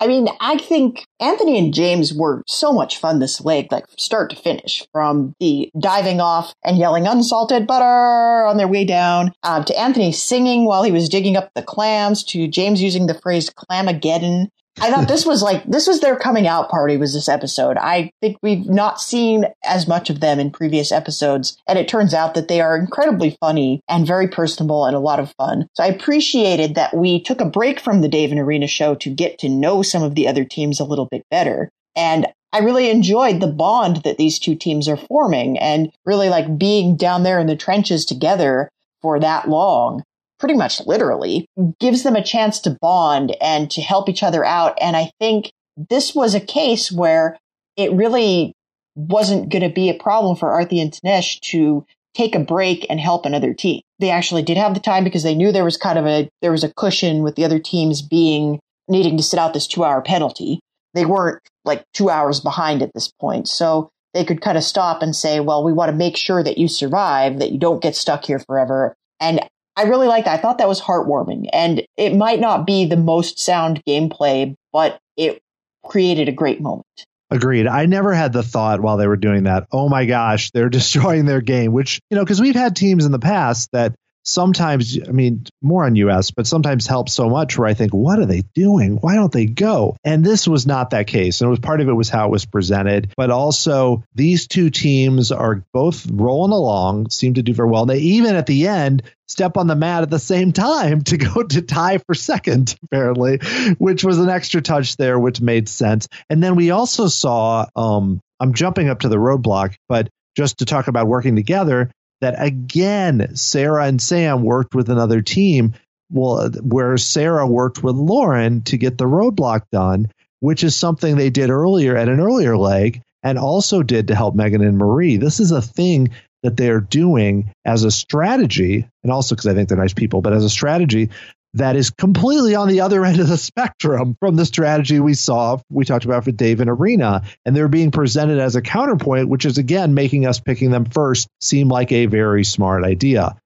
I mean, I think Anthony and James were so much fun this leg, like start to finish, from the diving off and yelling unsalted butter on their way down, uh, to Anthony singing while he was digging up the clams, to James using the phrase clamageddon. I thought this was like this was their coming out party was this episode. I think we've not seen as much of them in previous episodes and it turns out that they are incredibly funny and very personable and a lot of fun. So I appreciated that we took a break from the Dave and Irina show to get to know some of the other teams a little bit better. And I really enjoyed the bond that these two teams are forming and really like being down there in the trenches together for that long pretty much literally, gives them a chance to bond and to help each other out. And I think this was a case where it really wasn't going to be a problem for Arthi and Thanesh to take a break and help another team. They actually did have the time because they knew there was kind of a there was a cushion with the other teams being needing to sit out this 2-hour penalty. They weren't like 2 hours behind at this point. So they could kind of stop and say, "Well, we want to make sure that you survive, that you don't get stuck here forever." And I really liked that. I thought that was heartwarming. And it might not be the most sound gameplay, but it created a great moment. Agreed. I never had the thought while they were doing that, oh my gosh, they're destroying their game, which, you know, because we've had teams in the past that sometimes, I mean, more on US, but sometimes help so much where I think, what are they doing? Why don't they go? And this was not that case. And it was part of it was how it was presented, but also these two teams are both rolling along, seem to do very well. They even at the end step on the mat at the same time to go to tie for second, apparently, which was an extra touch there, which made sense. And then we also saw, um, I'm jumping up to the roadblock, but just to talk about working together, that again, Sarah and Sam worked with another team. Well, where Sarah worked with Lauren to get the roadblock done, which is something they did earlier at an earlier leg and also did to help Megan and Marie. This is a thing that they're doing as a strategy, and also because I think they're nice people, but as a strategy that is completely on the other end of the spectrum from the strategy we saw we talked about for Dave and Irina And they're being presented as a counterpoint, which is again making us picking them first seem like a very smart idea.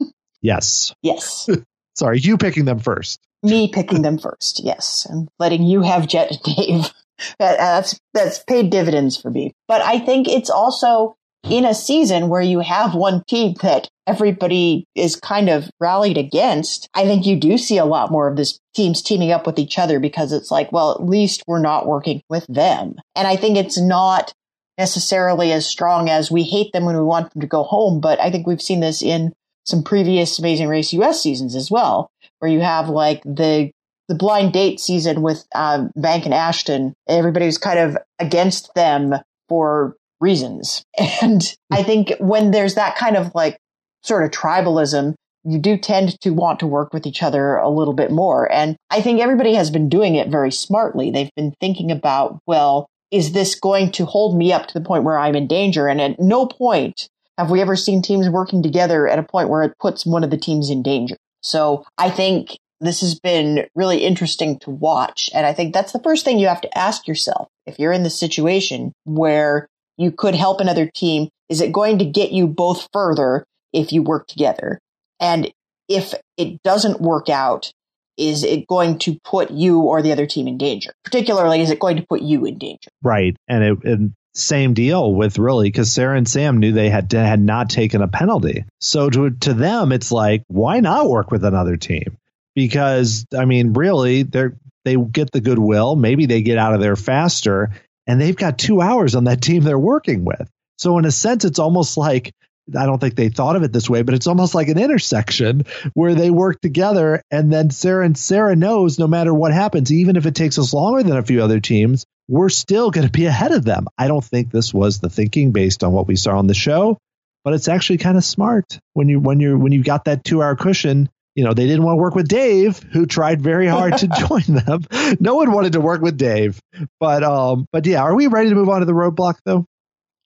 Yes. Yes. Sorry, you picking them first. Me picking them first, yes. And letting you have Jet and Dave. That, that's that's paid dividends for me. But I think it's also in a season where you have one team that everybody is kind of rallied against, I think you do see a lot more of this teams teaming up with each other because it's like, well, at least we're not working with them. And I think it's not necessarily as strong as we hate them when we want them to go home, but I think we've seen this in some previous Amazing Race US seasons as well, where you have like the the blind date season with um, Bank and Ashton. Everybody was kind of against them for reasons. And I think when there's that kind of like sort of tribalism, you do tend to want to work with each other a little bit more. And I think everybody has been doing it very smartly. They've been thinking about, well, is this going to hold me up to the point where I'm in danger? And at no point have we ever seen teams working together at a point where it puts one of the teams in danger. So I think this has been really interesting to watch. And I think that's the first thing you have to ask yourself. If you're in the situation where you could help another team, is it going to get you both further if you work together? And if it doesn't work out, is it going to put you or the other team in danger? Particularly, is it going to put you in danger? Right. And it, and same deal with really because Sarah and Sam knew they had had not taken a penalty. So to to them, it's like, why not work with another team? Because I mean, really, they're they get the goodwill. Maybe they get out of there faster, and they've got two hours on that team they're working with. So in a sense, it's almost like I don't think they thought of it this way, but it's almost like an intersection where they work together. And then Sarah and Sarah knows no matter what happens, even if it takes us longer than a few other teams, we're still going to be ahead of them. I don't think this was the thinking based on what we saw on the show, but it's actually kind of smart when you when you when you've got that two hour cushion. You know, they didn't want to work with Dave, who tried very hard to join them. No one wanted to work with Dave, but um, but yeah, are we ready to move on to the roadblock though?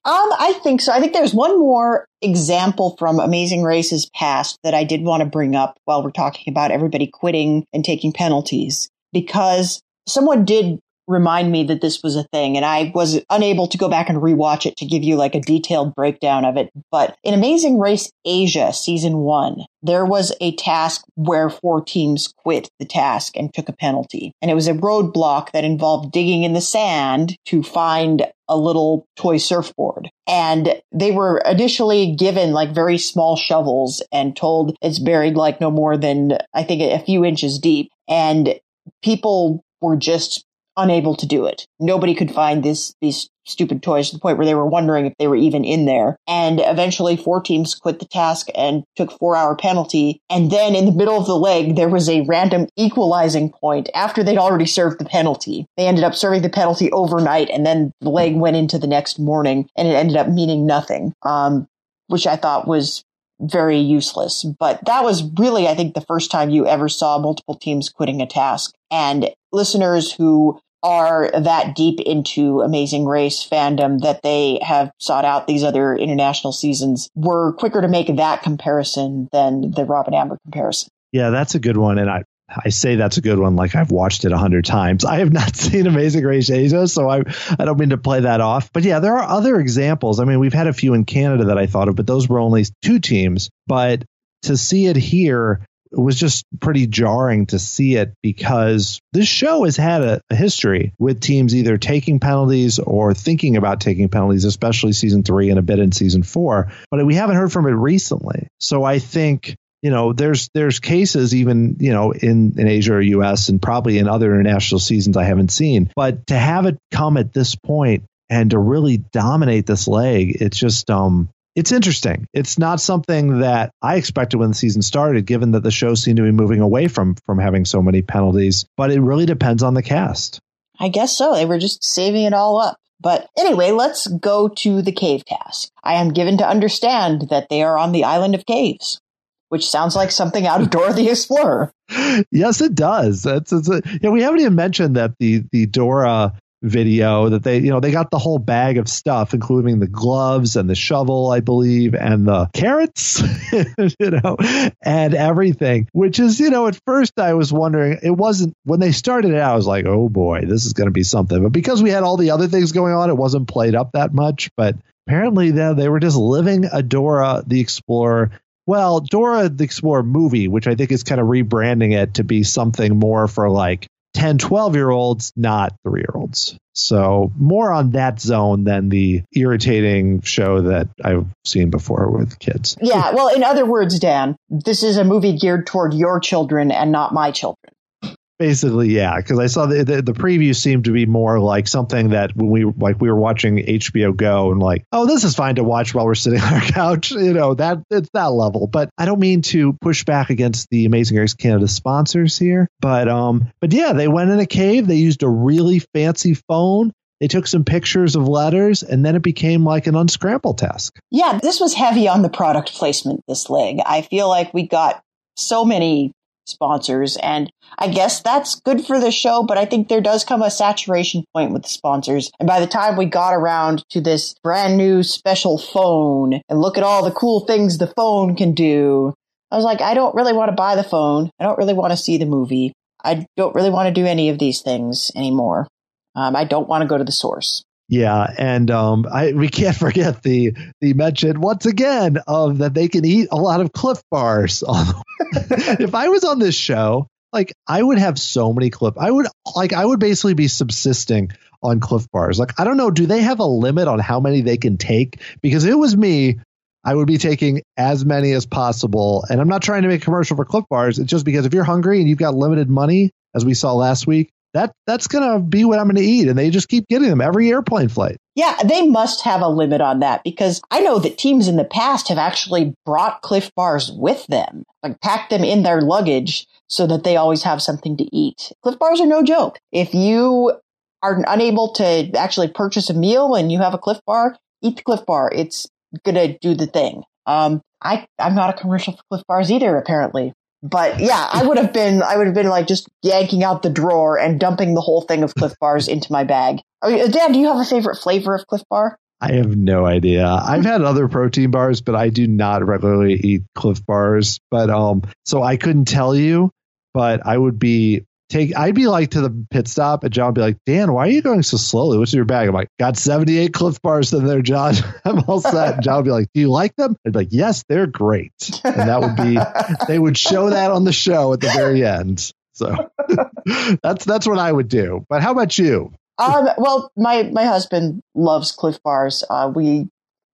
Um, I think so. I think there's one more example from Amazing Races past that I did want to bring up while we're talking about everybody quitting and taking penalties because someone did remind me that this was a thing and I was unable to go back and rewatch it to give you like a detailed breakdown of it. But in Amazing Race Asia season one, there was a task where four teams quit the task and took a penalty. And it was a roadblock that involved digging in the sand to find a little toy surfboard. And they were initially given like very small shovels and told it's buried like no more than, I think, a few inches deep. And people were just unable to do it. Nobody could find this these stupid toys to the point where they were wondering if they were even in there. And eventually four teams quit the task and took four hour penalty. And then in the middle of the leg, there was a random equalizing point after they'd already served the penalty. They ended up serving the penalty overnight and then the leg went into the next morning and it ended up meaning nothing. Um, which I thought was very useless. But that was really, I think, the first time you ever saw multiple teams quitting a task. And listeners who are that deep into Amazing Race fandom that they have sought out these other international seasons were quicker to make that comparison than the Robin Amber comparison. Yeah, that's a good one. And I, I say that's a good one like I've watched it a hundred times. I have not seen Amazing Race Asia, so I I don't mean to play that off. But yeah, there are other examples. I mean, we've had a few in Canada that I thought of, but those were only two teams. But to see it here, it was just pretty jarring to see it because this show has had a, a, history with teams either taking penalties or thinking about taking penalties, especially season three and a bit in season four. But we haven't heard from it recently. So I think you know there's there's cases even you know in in Asia or US and probably in other international seasons I haven't seen. But to have it come at this point and to really dominate this leg, it's just um it's interesting. It's not something that I expected when the season started, given that the show seemed to be moving away from from having so many penalties. But it really depends on the cast. I guess so. They were just saving it all up. But anyway, let's go to the cave task. I am given to understand that they are on the island of caves, which sounds like something out of Dora the Explorer. yes, it does. That's, it's a, yeah, we haven't even mentioned that the the Dora video that they you know they got the whole bag of stuff including the gloves and the shovel i believe and the carrots you know and everything which is you know at first i was wondering it wasn't when they started it i was like oh boy this is going to be something. But because we had all the other things going on it wasn't played up that much but apparently they, they were just living adora the explorer well, Dora the Explorer movie, which I think is kind of rebranding it to be something more for like 10, 12 year olds, not three year olds. So more on that zone than the irritating show that I've seen before with kids. Yeah. Well, in other words, Dan, this is a movie geared toward your children and not my children. Basically, yeah, because I saw the, the, the preview seemed to be more like something that when we like we were watching HBO Go and like, oh, this is fine to watch while we're sitting on our couch, you know that it's that level. But I don't mean to push back against the Amazing Race Canada sponsors here, but um, but yeah, they went in a cave. They used a really fancy phone. They took some pictures of letters, and then it became like an unscramble task. Yeah, this was heavy on the product placement. This leg, I feel like we got so many sponsors. And I guess that's good for the show, but I think there does come a saturation point with the sponsors. And by the time we got around to this brand new special phone and look at all the cool things the phone can do, I was like, I don't really want to buy the phone. I don't really want to see the movie. I don't really want to do any of these things anymore. Um, I don't want to go to the source. Yeah, and um, I we can't forget the the mention once again of that they can eat a lot of Clif bars. if I was on this show, like I would have so many Clif. I would like I would basically be subsisting on Clif bars. Like I don't know, do they have a limit on how many they can take? Because if it was me, I would be taking as many as possible. And I'm not trying to make a commercial for Clif bars. It's just because if you're hungry and you've got limited money, as we saw last week, that that's going to be what I'm going to eat. And they just keep getting them every airplane flight. Yeah, they must have a limit on that because I know that teams in the past have actually brought Clif bars with them, like packed them in their luggage so that they always have something to eat. Clif bars are no joke. If you are unable to actually purchase a meal and you have a Clif bar, eat the Clif bar. It's going to do the thing. Um, I, I'm not a commercial for Clif bars either, apparently. But yeah, I would have been, I would have been like just yanking out the drawer and dumping the whole thing of Clif bars into my bag. I Dan, do you have a favorite flavor of Clif bar? I have no idea. I've had other protein bars, but I do not regularly eat Clif bars. But um, so I couldn't tell you, but I would be take I'd be like to the pit stop and John would be like, Dan, why are you going so slowly? What's in your bag? I'm like, got 78 Clif bars in there, John. I'm all set. And John would be like, Do you like them? I'd be like, Yes, they're great. And that would be they would show that on the show at the very end. So that's that's what I would do. But how about you? Um, well, my my husband loves Clif bars. Uh, we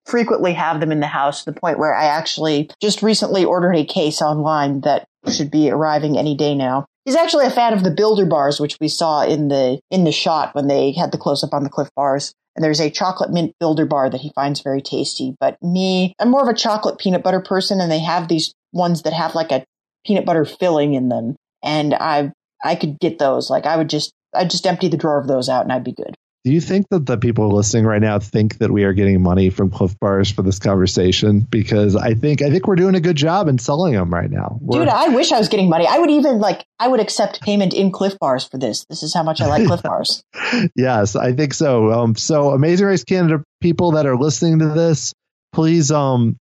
frequently have them in the house to the point where I actually just recently ordered a case online that should be arriving any day now. He's actually a fan of the builder bars, which we saw in the in the shot when they had the close up on the Clif bars. And there's a chocolate mint builder bar that he finds very tasty. But me, I'm more of a chocolate peanut butter person, and they have these ones that have like a peanut butter filling in them. And I I could get those. Like I would just I'd just empty the drawer of those out and I'd be good. Do you think that the people listening right now think that we are getting money from Clif Bars for this conversation? Because I think I think we're doing a good job in selling them right now. We're, Dude, I wish I was getting money. I would even like I would accept payment in Clif Bars for this. This is how much I like Clif Bars. yes, I think so. Um, so Amazing Race Canada people that are listening to this, please um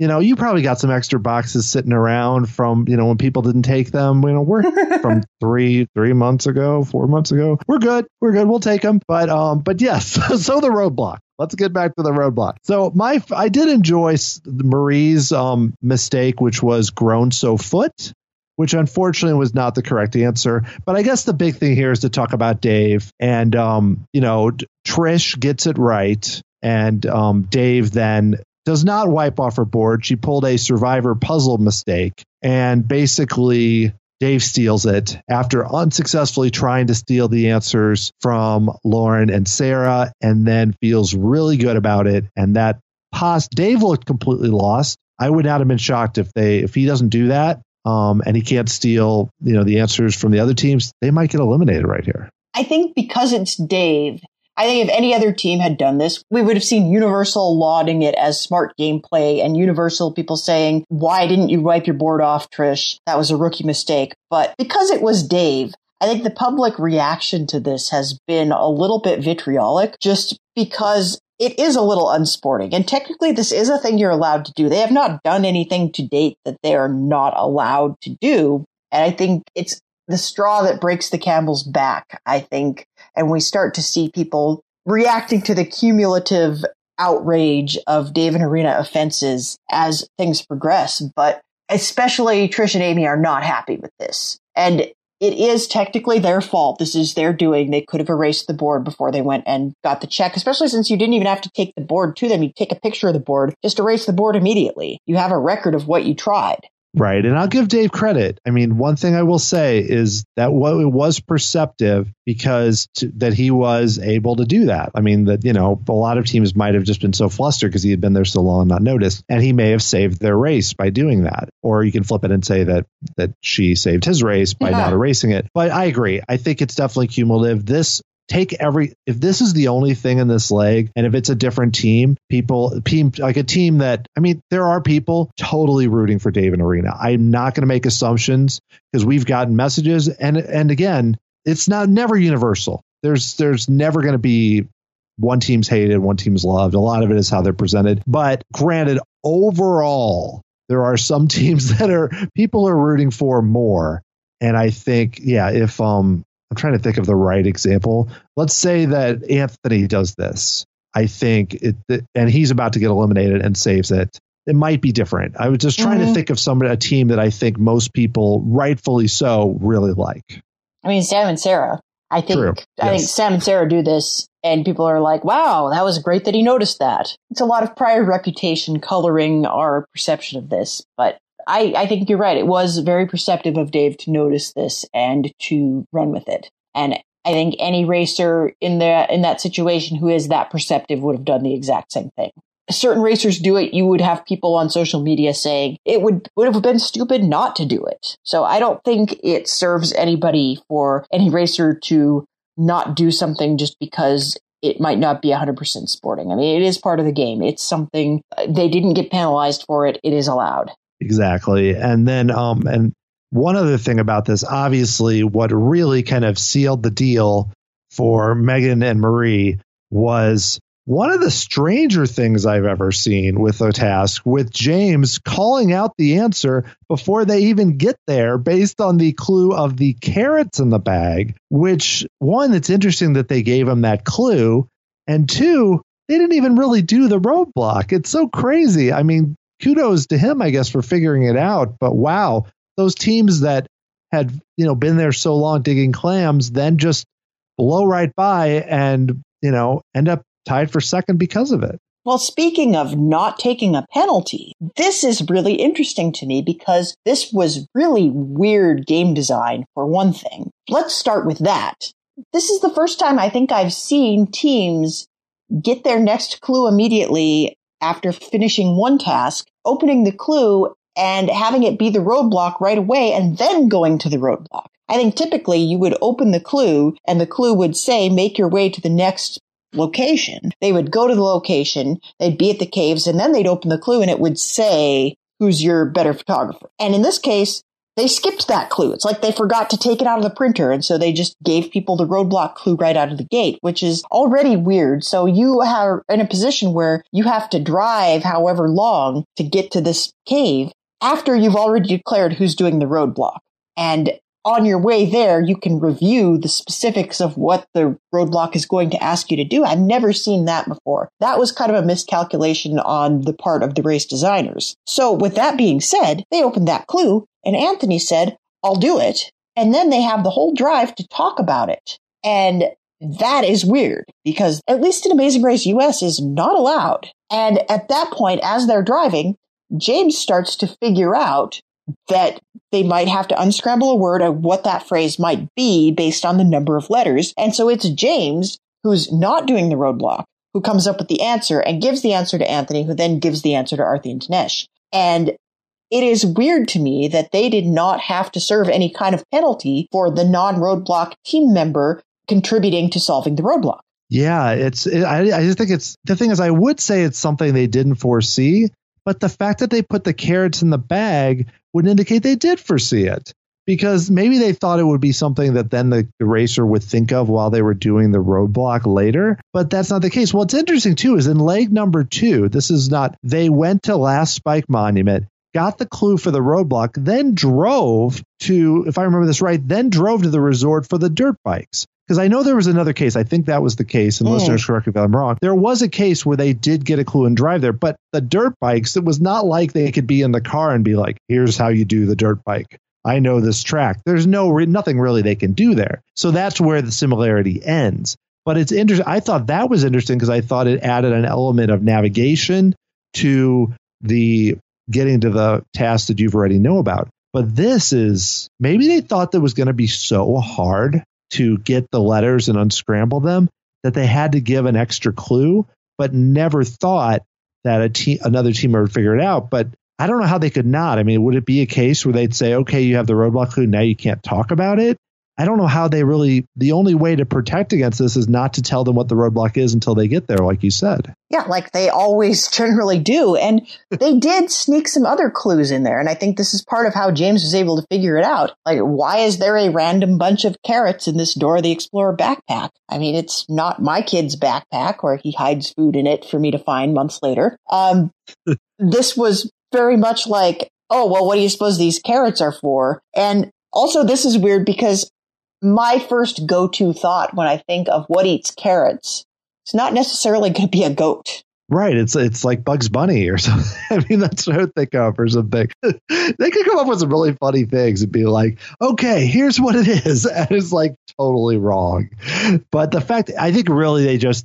you know, you probably got some extra boxes sitting around from, you know, when people didn't take them. You know, we're from three, three months ago, four months ago. We're good. We're good. We'll take them. But, um, but yes. so the roadblock. Let's get back to the roadblock. So my, I did enjoy Marie's um mistake, which was grown so foot. Which unfortunately was not the correct answer. But I guess the big thing here is to talk about Dave. And, um, you know, Trish gets it right. And um, Dave then does not wipe off her board. She pulled a survivor puzzle mistake and basically Dave steals it after unsuccessfully trying to steal the answers from Lauren and Sarah and then feels really good about it. And that pos Dave looked completely lost. I would not have been shocked if they if he doesn't do that um, and he can't steal you know the answers from the other teams, they might get eliminated right here. I think because it's Dave, I think if any other team had done this, we would have seen Universal lauding it as smart gameplay and Universal people saying, why didn't you wipe your board off, Trish? That was a rookie mistake. But because it was Dave, I think the public reaction to this has been a little bit vitriolic just because it is a little unsporting. And technically, this is a thing you're allowed to do. They have not done anything to date that they are not allowed to do. And I think it's the straw that breaks the camel's back, I think. And we start to see people reacting to the cumulative outrage of Dave and Irina offenses as things progress. But especially Trish and Amy are not happy with this. And it is technically their fault. This is their doing. They could have erased the board before they went and got the check, especially since you didn't even have to take the board to them. You take a picture of the board, just erase the board immediately. You have a record of what you tried. Right. And I'll give Dave credit. I mean, one thing I will say is that what it was perceptive because to, that he was able to do that. I mean, that, you know, a lot of teams might have just been so flustered because he had been there so long and not noticed. And he may have saved their race by doing that. Or you can flip it and say that that she saved his race by yeah. not erasing it. But I agree. I think it's definitely cumulative. This take every if this is the only thing in this leg and if it's a different team people like a team that i mean there are people totally rooting for dave and Irina. I'm not going to make assumptions because we've gotten messages and and again it's not never universal. There's there's never going to be one team's hated one team's loved. A lot of it is how they're presented. But granted overall there are some teams that are people are rooting for more. And I think, yeah, if um I'm trying to think of the right example. Let's say that Anthony does this. I think it, and he's about to get eliminated and saves it. It might be different. I was just trying mm-hmm. to think of somebody, a team that I think most people, rightfully so, really like. I mean, Sam and Sarah. I think True. I yes. think Sam and Sarah do this, and people are like, "Wow, that was great that he noticed that." It's a lot of prior reputation coloring our perception of this, but I, I think you're right. It was very perceptive of Dave to notice this and to run with it. And I think any racer in the in that situation who is that perceptive would have done the exact same thing. Certain racers do it. You would have people on social media saying it would would have been stupid not to do it. So I don't think it serves anybody for any racer to not do something just because it might not be 100% sporting. I mean, it is part of the game. It's something uh, they didn't get penalized for it. It is allowed. Exactly. And then, um, and one other thing about this, obviously, what really kind of sealed the deal for Megan and Marie was one of the stranger things I've ever seen with a task, with James calling out the answer before they even get there based on the clue of the carrots in the bag, which one, it's interesting that they gave him that clue. And two, they didn't even really do the roadblock. It's so crazy. I mean, kudos to him, I guess, for figuring it out. But wow, those teams that had you know been there so long digging clams then just blow right by and you know end up tied for second because of it. Well, speaking of not taking a penalty, this is really interesting to me because this was really weird game design for one thing. Let's start with that. This is the first time I think I've seen teams get their next clue immediately after finishing one task, opening the clue and having it be the roadblock right away and then going to the roadblock. I think typically you would open the clue and the clue would say, make your way to the next location. They would go to the location, they'd be at the caves, and then they'd open the clue and it would say, who's your better photographer. And in this case, they skipped that clue. It's like they forgot to take it out of the printer. And so they just gave people the roadblock clue right out of the gate, which is already weird. So you are in a position where you have to drive however long to get to this cave after you've already declared who's doing the roadblock. And on your way there, you can review the specifics of what the roadblock is going to ask you to do. I've never seen that before. That was kind of a miscalculation on the part of the race designers. So with that being said, they opened that clue and Anthony said, I'll do it. And then they have the whole drive to talk about it. And that is weird because at least in Amazing Race US is not allowed. And at that point, as they're driving, James starts to figure out that they might have to unscramble a word of what that phrase might be based on the number of letters. And so it's James who's not doing the roadblock who comes up with the answer and gives the answer to Anthony, who then gives the answer to Arthi and Thanesh. And it is weird to me that they did not have to serve any kind of penalty for the non roadblock team member contributing to solving the roadblock. Yeah, it's. It, I, I just think it's the thing is I would say it's something they didn't foresee, but the fact that they put the carrots in the bag would indicate they did foresee it because maybe they thought it would be something that then the, the racer would think of while they were doing the roadblock later, but that's not the case. What's interesting too is in leg number two, this is not, they went to Last Spike Monument, got the clue for the roadblock, then drove to, if I remember this right, then drove to the resort for the dirt bikes because I know there was another case. I think that was the case, and mm. listeners correct me if I'm wrong. There was a case where they did get a clue and drive there, but the dirt bikes, it was not like they could be in the car and be like, "Here's how you do the dirt bike." I know this track. There's no nothing really they can do there. So that's where the similarity ends. But it's interesting. I thought that was interesting because I thought it added an element of navigation to the getting to the task that you've already know about. But this is maybe they thought that was going to be so hard to get the letters and unscramble them that they had to give an extra clue, but never thought that a team, another team would figure it out. But I don't know how they could not. I mean, would it be a case where they'd say, okay, you have the roadblock clue, now you can't talk about it? I don't know how they really, the only way to protect against this is not to tell them what the roadblock is until they get there, like you said. Yeah, like they always generally do. And they did sneak some other clues in there. And I think this is part of how James was able to figure it out. Like, why is there a random bunch of carrots in this Dora the Explorer backpack? I mean, it's not my kid's backpack where he hides food in it for me to find months later. Um, this was very much like, oh, well, what do you suppose these carrots are for? And also, this is weird because my first go-to thought when I think of what eats carrots, it's not necessarily going to be a goat. Right. It's it's like Bugs Bunny or something. I mean, that's what I think of or something. they could come up with some really funny things and be like, okay, here's what it is. And it's like totally wrong. But the fact, I think really they just,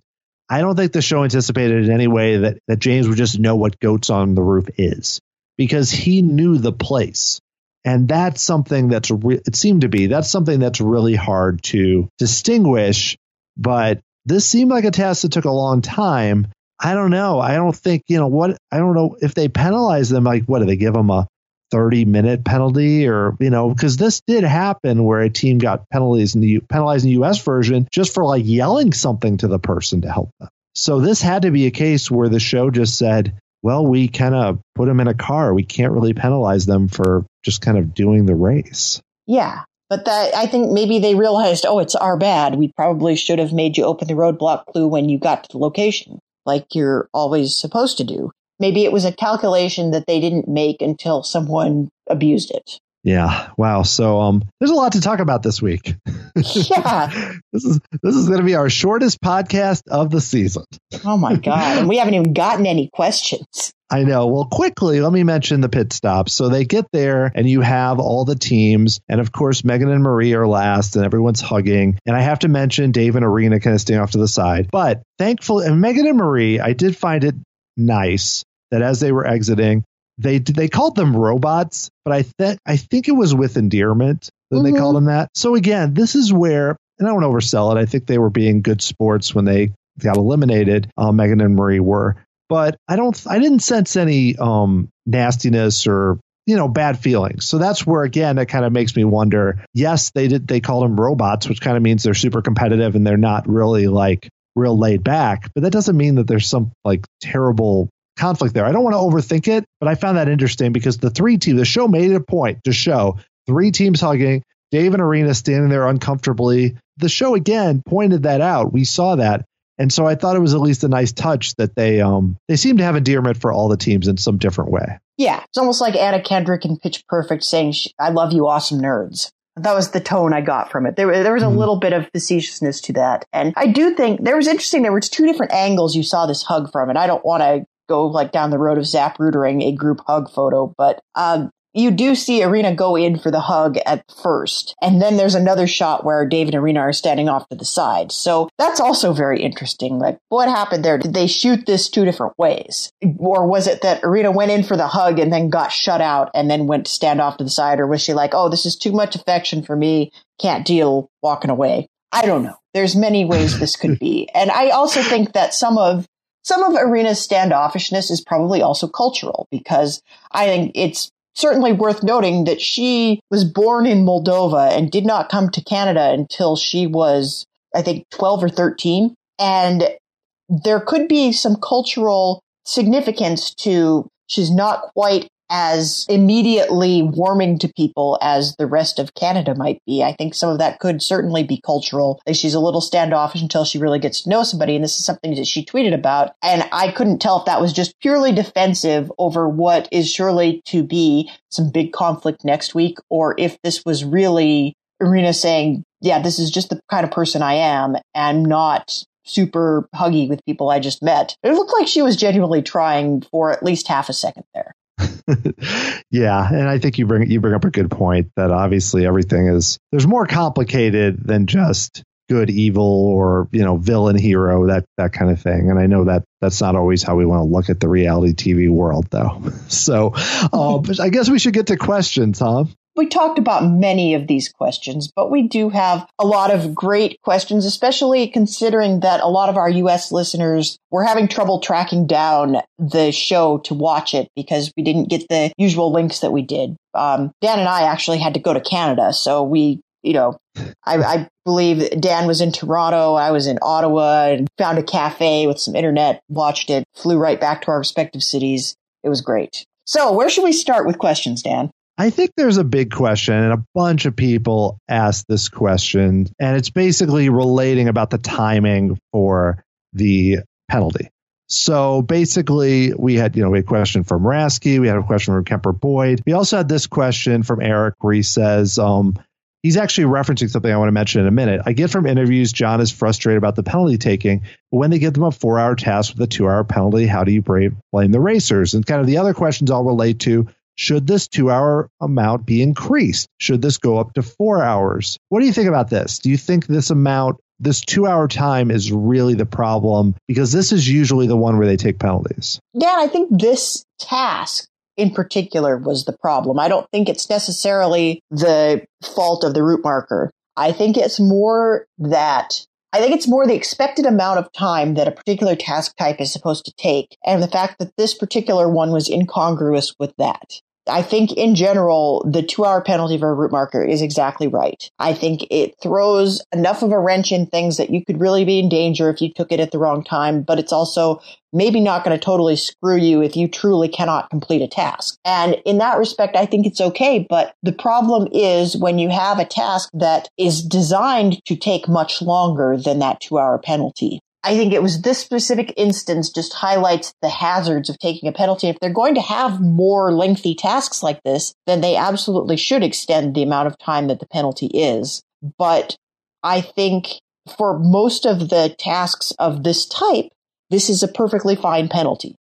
I don't think the show anticipated in any way that, that James would just know what goats on the roof is because he knew the place. And that's something that's, re- it seemed to be, that's something that's really hard to distinguish. But this seemed like a task that took a long time. I don't know. I don't think, you know, what, I don't know if they penalize them, like, what do they give them a 30 minute penalty or, you know, because this did happen where a team got penalties in the, penalized in the US version just for like yelling something to the person to help them. So this had to be a case where the show just said, well, we kind of put them in a car. We can't really penalize them for just kind of doing the race. Yeah. But that I think maybe they realized, oh, it's our bad. We probably should have made you open the roadblock clue when you got to the location, like you're always supposed to do. Maybe it was a calculation that they didn't make until someone abused it. Yeah. Wow. So um there's a lot to talk about this week. Yeah. this is this is going to be our shortest podcast of the season. Oh my god. And we haven't even gotten any questions. I know. Well, quickly, let me mention the pit stops. So they get there and you have all the teams. And of course, Megan and Marie are last and everyone's hugging. And I have to mention Dave and Irina kind of staying off to the side. But thankfully, and Megan and Marie, I did find it nice that as they were exiting, they they called them robots, but I think I think it was with endearment that mm-hmm. they called them that. So again, this is where, and I don't oversell it. I think they were being good sports when they got eliminated. Uh, Megan and Marie were, but I don't, I didn't sense any um, nastiness or you know bad feelings. So that's where again it kind of makes me wonder. Yes, they did. They called them robots, which kind of means they're super competitive and they're not really like real laid back. But that doesn't mean that there's some like terrible conflict there. I don't want to overthink it, but I found that interesting because the three teams, the show made it a point to show three teams hugging, Dave and Irina standing there uncomfortably. The show again pointed that out. We saw that. And so I thought it was at least a nice touch that they um they seem to have endearment for all the teams in some different way. Yeah, it's almost like Anna Kendrick in Pitch Perfect saying, "I love you, awesome nerds." That was the tone I got from it. There, there was a mm-hmm. little bit of facetiousness to that, and I do think there was interesting. There were two different angles you saw this hug from, and I don't want to go like down the road of Zaprudering a group hug photo, but um, you do see Irina go in for the hug at first. And then there's another shot where Dave and Irina are standing off to the side. So that's also very interesting. Like, what happened there? Did they shoot this two different ways? Or was it that Irina went in for the hug and then got shut out and then went to stand off to the side? Or was she like, oh, this is too much affection for me. Can't deal walking away. I don't know. There's many ways this could be. And I also think that some of some of Irina's standoffishness is probably also cultural because I think it's certainly worth noting that she was born in Moldova and did not come to Canada until she was, I think, 12 or 13. And there could be some cultural significance to she's not quite as immediately warming to people as the rest of Canada might be. I think some of that could certainly be cultural. She's a little standoffish until she really gets to know somebody. And this is something that she tweeted about. And I couldn't tell if that was just purely defensive over what is surely to be some big conflict next week, or if this was really Irina saying, yeah, this is just the kind of person I am and not super huggy with people I just met. It looked like she was genuinely trying for at least half a second there. yeah, and I think you bring you bring up a good point that obviously everything is there's more complicated than just good evil or you know villain hero that that kind of thing. And i know that that's not always how we want to look at the reality tv world though. So uh, i guess we should get to questions huh we talked about many of these questions, but we do have a lot of great questions, especially considering that a lot of our US listeners were having trouble tracking down the show to watch it because we didn't get the usual links that we did. Um, Dan and I actually had to go to Canada, so we you know, I, I, believe Dan was in Toronto. I was in Ottawa and found a cafe with some internet, watched it, flew right back to our respective cities. It was great. So, where should we start with questions, Dan? I think there's a big question, and a bunch of people ask this question, and it's basically relating about the timing for the penalty. So basically, we had you know we had a question from Rasky, we had a question from Kemper Boyd. We also had this question from Eric where he says, um, he's actually referencing something I want to mention in a minute. I get from interviews John is frustrated about the penalty taking, but when they give them a four hour task with a two hour penalty, how do you blame the racers? And kind of the other questions all relate to should this two hour amount be increased? Should this go up to four hours? What do you think about this? Do you think this amount, this two hour time is really the problem? Because this is usually the one where they take penalties. Yeah, I think this task in particular was the problem. I don't think it's necessarily the fault of the route marker. I think it's more that I think it's more the expected amount of time that a particular task type is supposed to take and the fact that this particular one was incongruous with that. I think in general, the two hour penalty for a route marker is exactly right. I think it throws enough of a wrench in things that you could really be in danger if you took it at the wrong time, but it's also maybe not going to totally screw you if you truly cannot complete a task. And in that respect, I think it's okay. But the problem is when you have a task that is designed to take much longer than that two hour penalty. I think it was this specific instance just highlights the hazards of taking a penalty. If they're going to have more lengthy tasks like this, then they absolutely should extend the amount of time that the penalty is. But I think for most of the tasks of this type, this is a perfectly fine penalty.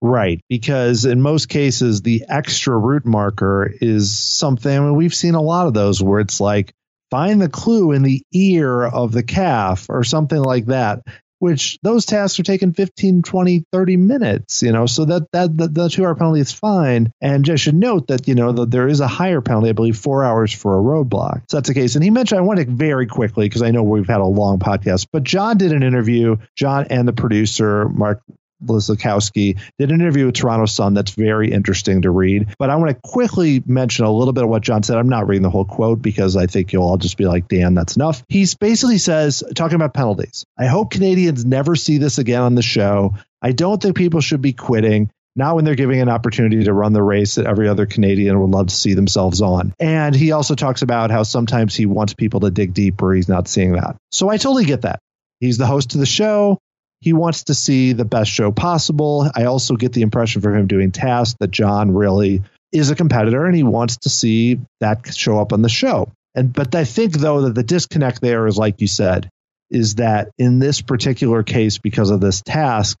Right, because in most cases, the extra route marker is something, mean, we've seen a lot of those where it's like, find the clue in the ear of the calf or something like that which those tasks are taking 15 20 30 minutes you know so that that the, the two hour penalty is fine. And just should note that you know that there is a higher penalty i believe four hours for a roadblock. So that's the case. And he mentioned i want to very quickly because i know we've had a long podcast but john did an interview john and the producer mark Lysakowski did an interview with Toronto Sun that's very interesting to read. But I want to quickly mention a little bit of what John said. I'm not reading the whole quote because I think you'll all just be like, Dan, that's enough. He basically says, talking about penalties, I hope Canadians never see this again on the show. I don't think people should be quitting. Not when they're giving an opportunity to run the race that every other Canadian would love to see themselves on. And he also talks about how sometimes he wants people to dig deeper. He's not seeing that. So I totally get that. He's the host of the show he wants to see the best show possible. I also get the impression from him doing tasks that John really is a competitor and he wants to see that show up on the show. And but I think though that the disconnect there is like you said, is that in this particular case, because of this task,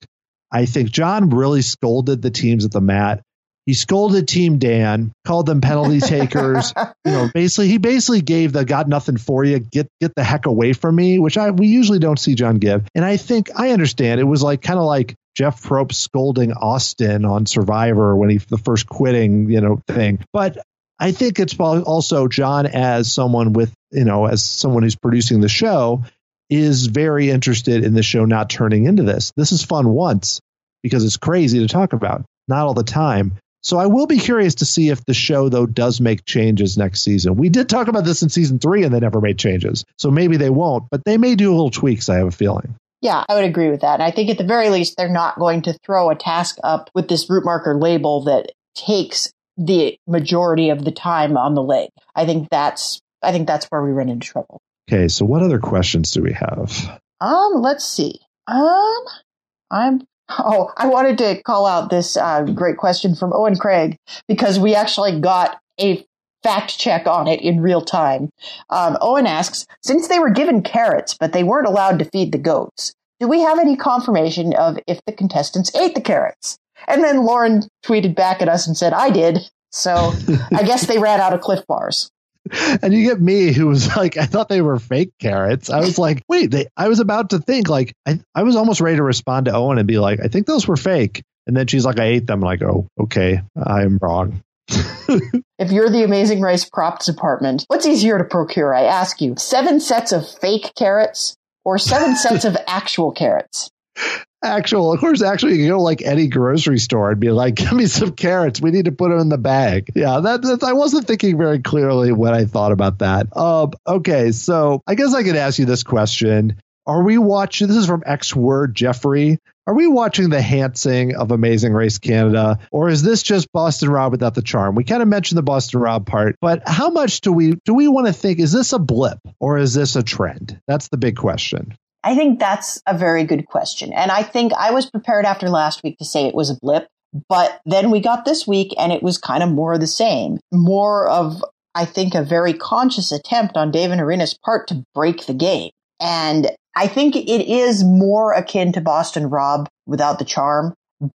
I think John really scolded the teams at the mat he scolded Team Dan, called them penalty takers. you know, basically he basically gave the got nothing for you, get get the heck away from me, which I we usually don't see John give. And I think I understand. It was like kind of like Jeff Probst scolding Austin on Survivor when he the first quitting, you know, thing. But I think it's also John as someone with, you know, as someone who's producing the show is very interested in the show not turning into this. This is fun once because it's crazy to talk about, not all the time. So I will be curious to see if the show though does make changes next season. We did talk about this in season three and they never made changes. So maybe they won't, but they may do a little tweaks, I have a feeling. Yeah, I would agree with that. And I think at the very least, they're not going to throw a task up with this route marker label that takes the majority of the time on the leg. I think that's I think that's where we run into trouble. Okay, so what other questions do we have? Um, let's see. Um, I'm Oh, I wanted to call out this uh, great question from Owen Craig because we actually got a fact check on it in real time. Um, Owen asks, since they were given carrots, but they weren't allowed to feed the goats, do we have any confirmation of if the contestants ate the carrots? And then Lauren tweeted back at us and said, I did. So I guess they ran out of Clif Bars. And you get me who was like, I thought they were fake carrots. I was like, wait, they, I was about to think like, I, I was almost ready to respond to Owen and be like, I think those were fake. And then she's like, I ate them. I'm like, oh, okay, I'm wrong. if you're the Amazing Race props department, what's easier to procure? I ask you, seven sets of fake carrots or seven sets of actual carrots? Actual, of course, actually, you can go to like any grocery store and be like, give me some carrots. We need to put them in the bag. Yeah, that, I wasn't thinking very clearly when I thought about that. Um, okay, so I guess I could ask you this question. Are we watching? This is from X Word Jeffrey. Are we watching the Hantzing of Amazing Race Canada, or is this just Boston Rob without the charm? We kind of mentioned the Boston Rob part, but how much do we do we want to think? Is this a blip or is this a trend? That's the big question. I think that's a very good question. And I think I was prepared after last week to say it was a blip, but then we got this week and it was kind of more of the same. More of, I think, a very conscious attempt on Dave and Irina's part to break the game. And I think it is more akin to Boston Rob without the charm,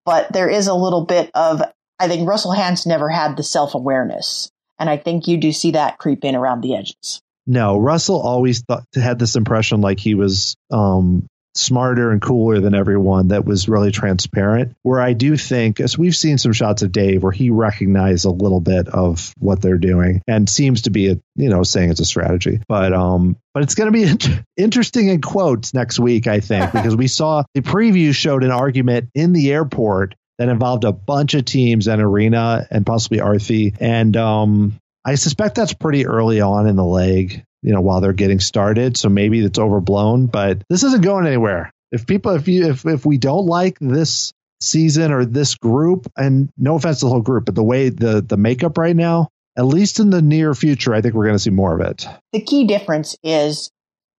but there is a little bit of, I think Russell Hantz never had the self awareness. And I think you do see that creep in around the edges. No, Russell always thought had this impression like he was um, smarter and cooler than everyone that was really transparent. Where I do think, as we've seen some shots of Dave where he recognized a little bit of what they're doing and seems to be a you know saying it's a strategy. But um, but it's going to be interesting in quotes next week, I think, because we saw the preview showed an argument in the airport that involved a bunch of teams and Irina and possibly Arthi. And um, I suspect that's pretty early on in the leg, you know, while they're getting started. So maybe it's overblown, but this isn't going anywhere. If people, if you, if, if we don't like this season or this group, and no offense to the whole group, but the way the, the makeup right now, at least in the near future, I think we're going to see more of it. The key difference is,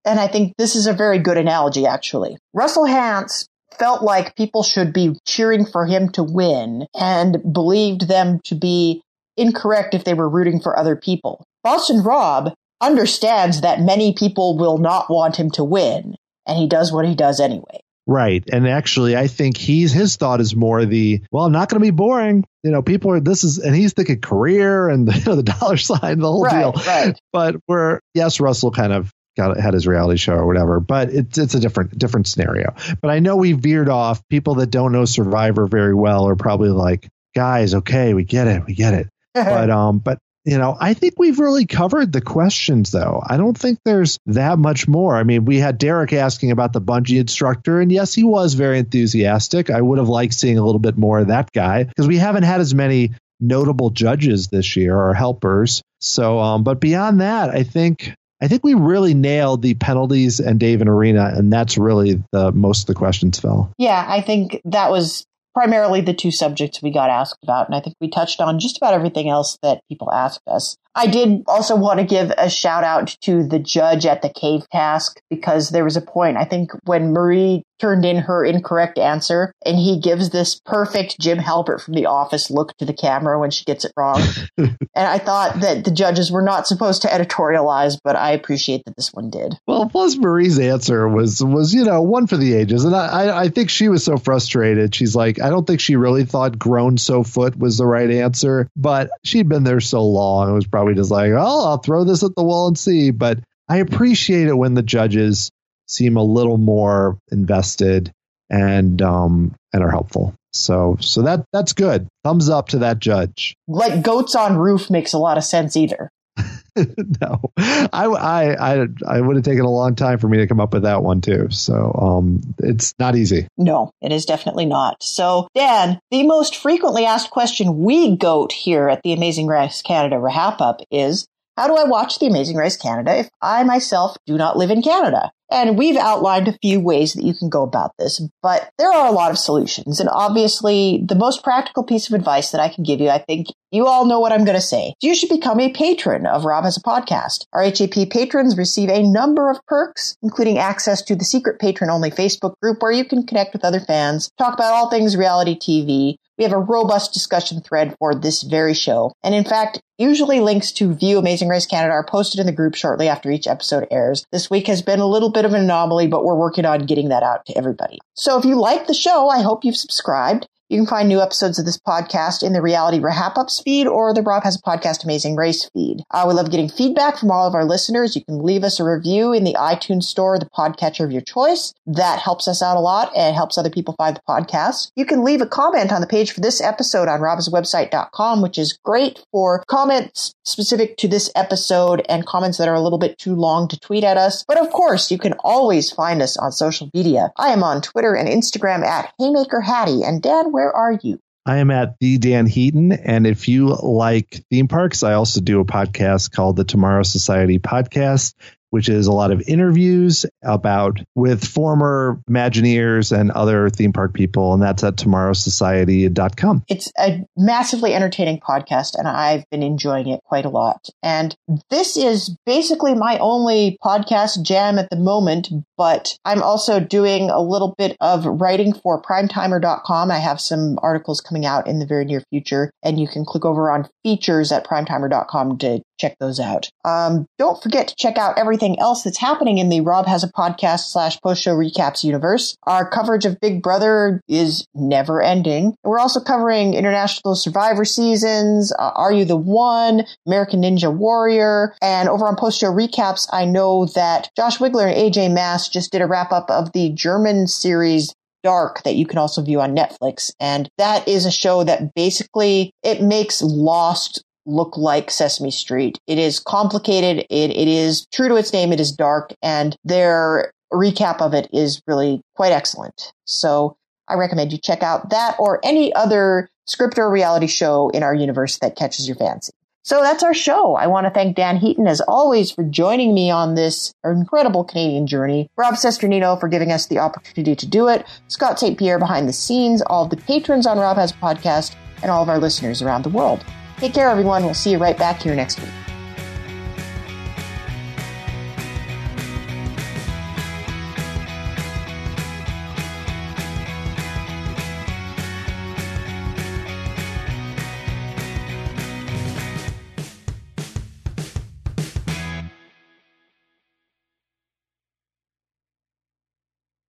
and I think this is a very good analogy, actually. Russell Hantz felt like people should be cheering for him to win and believed them to be incorrect if they were rooting for other people. Boston Rob understands that many people will not want him to win, and he does what he does anyway. Right. And actually, I think he's his thought is more the well, I'm not going to be boring. You know, people are this is, and he's thinking career and the, you know, the dollar sign, the whole right, deal. Right. But where yes, Russell kind of got had his reality show or whatever, but it's it's a different different scenario. But I know we veered off. People that don't know Survivor very well are probably like, guys, okay, we get it, we get it but um, but you know, I think we've really covered the questions though. I don't think there's that much more. I mean, we had Derek asking about the bungee instructor, and yes, he was very enthusiastic. I would have liked seeing a little bit more of that guy because we haven't had as many notable judges this year or helpers. So, um, but beyond that, I think I think we really nailed the penalties and Dave and Irina, and that's really the most of the questions fell. Yeah, I think that was primarily the two subjects we got asked about. And I think we touched on just about everything else that people asked us. I did also want to give a shout out to the judge at the cave task because there was a point, I think, when Marie turned in her incorrect answer and he gives this perfect Jim Halpert from The Office look to the camera when she gets it wrong. and I thought that the judges were not supposed to editorialize, but I appreciate that this one did. Well, plus Marie's answer was, was, you know, one for the ages. And I, I think she was so frustrated. She's like, I don't think she really thought grown so foot was the right answer, but she'd been there so long. It was probably just like, oh, I'll throw this at the wall and see. But I appreciate it when the judges seem a little more invested and um, and are helpful. So so that that's good. Thumbs up to that judge. Like goats on roof makes a lot of sense either. no, I, I I I would have taken a long time for me to come up with that one too. So um, it's not easy. No, it is definitely not. So Dan, the most frequently asked question we goat here at the Amazing Race Canada wrap up is how do I watch The Amazing Race Canada if I myself do not live in Canada? And we've outlined a few ways that you can go about this, but there are a lot of solutions. And obviously, the most practical piece of advice that I can give you, I think you all know what I'm going to say. You should become a patron of Rob Has a Podcast. RHAP patrons receive a number of perks, including access to the secret patron only Facebook group where you can connect with other fans, talk about all things reality TV, we have a robust discussion thread for this very show. And in fact, usually links to View Amazing Race Canada are posted in the group shortly after each episode airs. This week has been a little bit of an anomaly, but we're working on getting that out to everybody. So if you like the show, I hope you've subscribed. You can find new episodes of this podcast in the Reality Wrap Ups feed or the Rob Has a Podcast Amazing Race feed. Uh, we love getting feedback from all of our listeners. You can leave us a review in the iTunes store, the podcatcher of your choice. That helps us out a lot and helps other people find the podcast. You can leave a comment on the page for this episode on robhasawebsite.com, which is great for comments specific to this episode and comments that are a little bit too long to tweet at us. But of course, you can always find us on social media. I am on Twitter and Instagram at Haymaker Hattie. And Dan, where are you? I am at the Dan Heaton. And if you like theme parks, I also do a podcast called the Tomorrow Society Podcast which is a lot of interviews about with former Imagineers and other theme park people, and that's at tomorrowsociety.com. It's a massively entertaining podcast, and I've been enjoying it quite a lot. And this is basically my only podcast jam at the moment, but I'm also doing a little bit of writing for primetimer.com. I have some articles coming out in the very near future, and you can click over on features at primetimer.com to check those out. Um, don't forget to check out everything else that's happening in the Rob Has a Podcast slash post show recaps universe. Our coverage of Big Brother is never ending. We're also covering international survivor seasons, uh, Are You the One, American Ninja Warrior, and over on post show recaps, I know that Josh Wigler and AJ Mass just did a wrap up of the German series Dark that you can also view on Netflix. And that is a show that basically it makes Lost look like Sesame Street. It is complicated. It, it is true to its name. It is dark and their recap of it is really quite excellent. So I recommend you check out that or any other script or reality show in our universe that catches your fancy. So that's our show. I want to thank Dan Heaton, as always, for joining me on this incredible Canadian journey. Rob Cesternino for giving us the opportunity to do it. Scott St. Pierre behind the scenes, all of the patrons on Rob Has Podcast, and all of our listeners around the world. Take care, everyone. We'll see you right back here next week.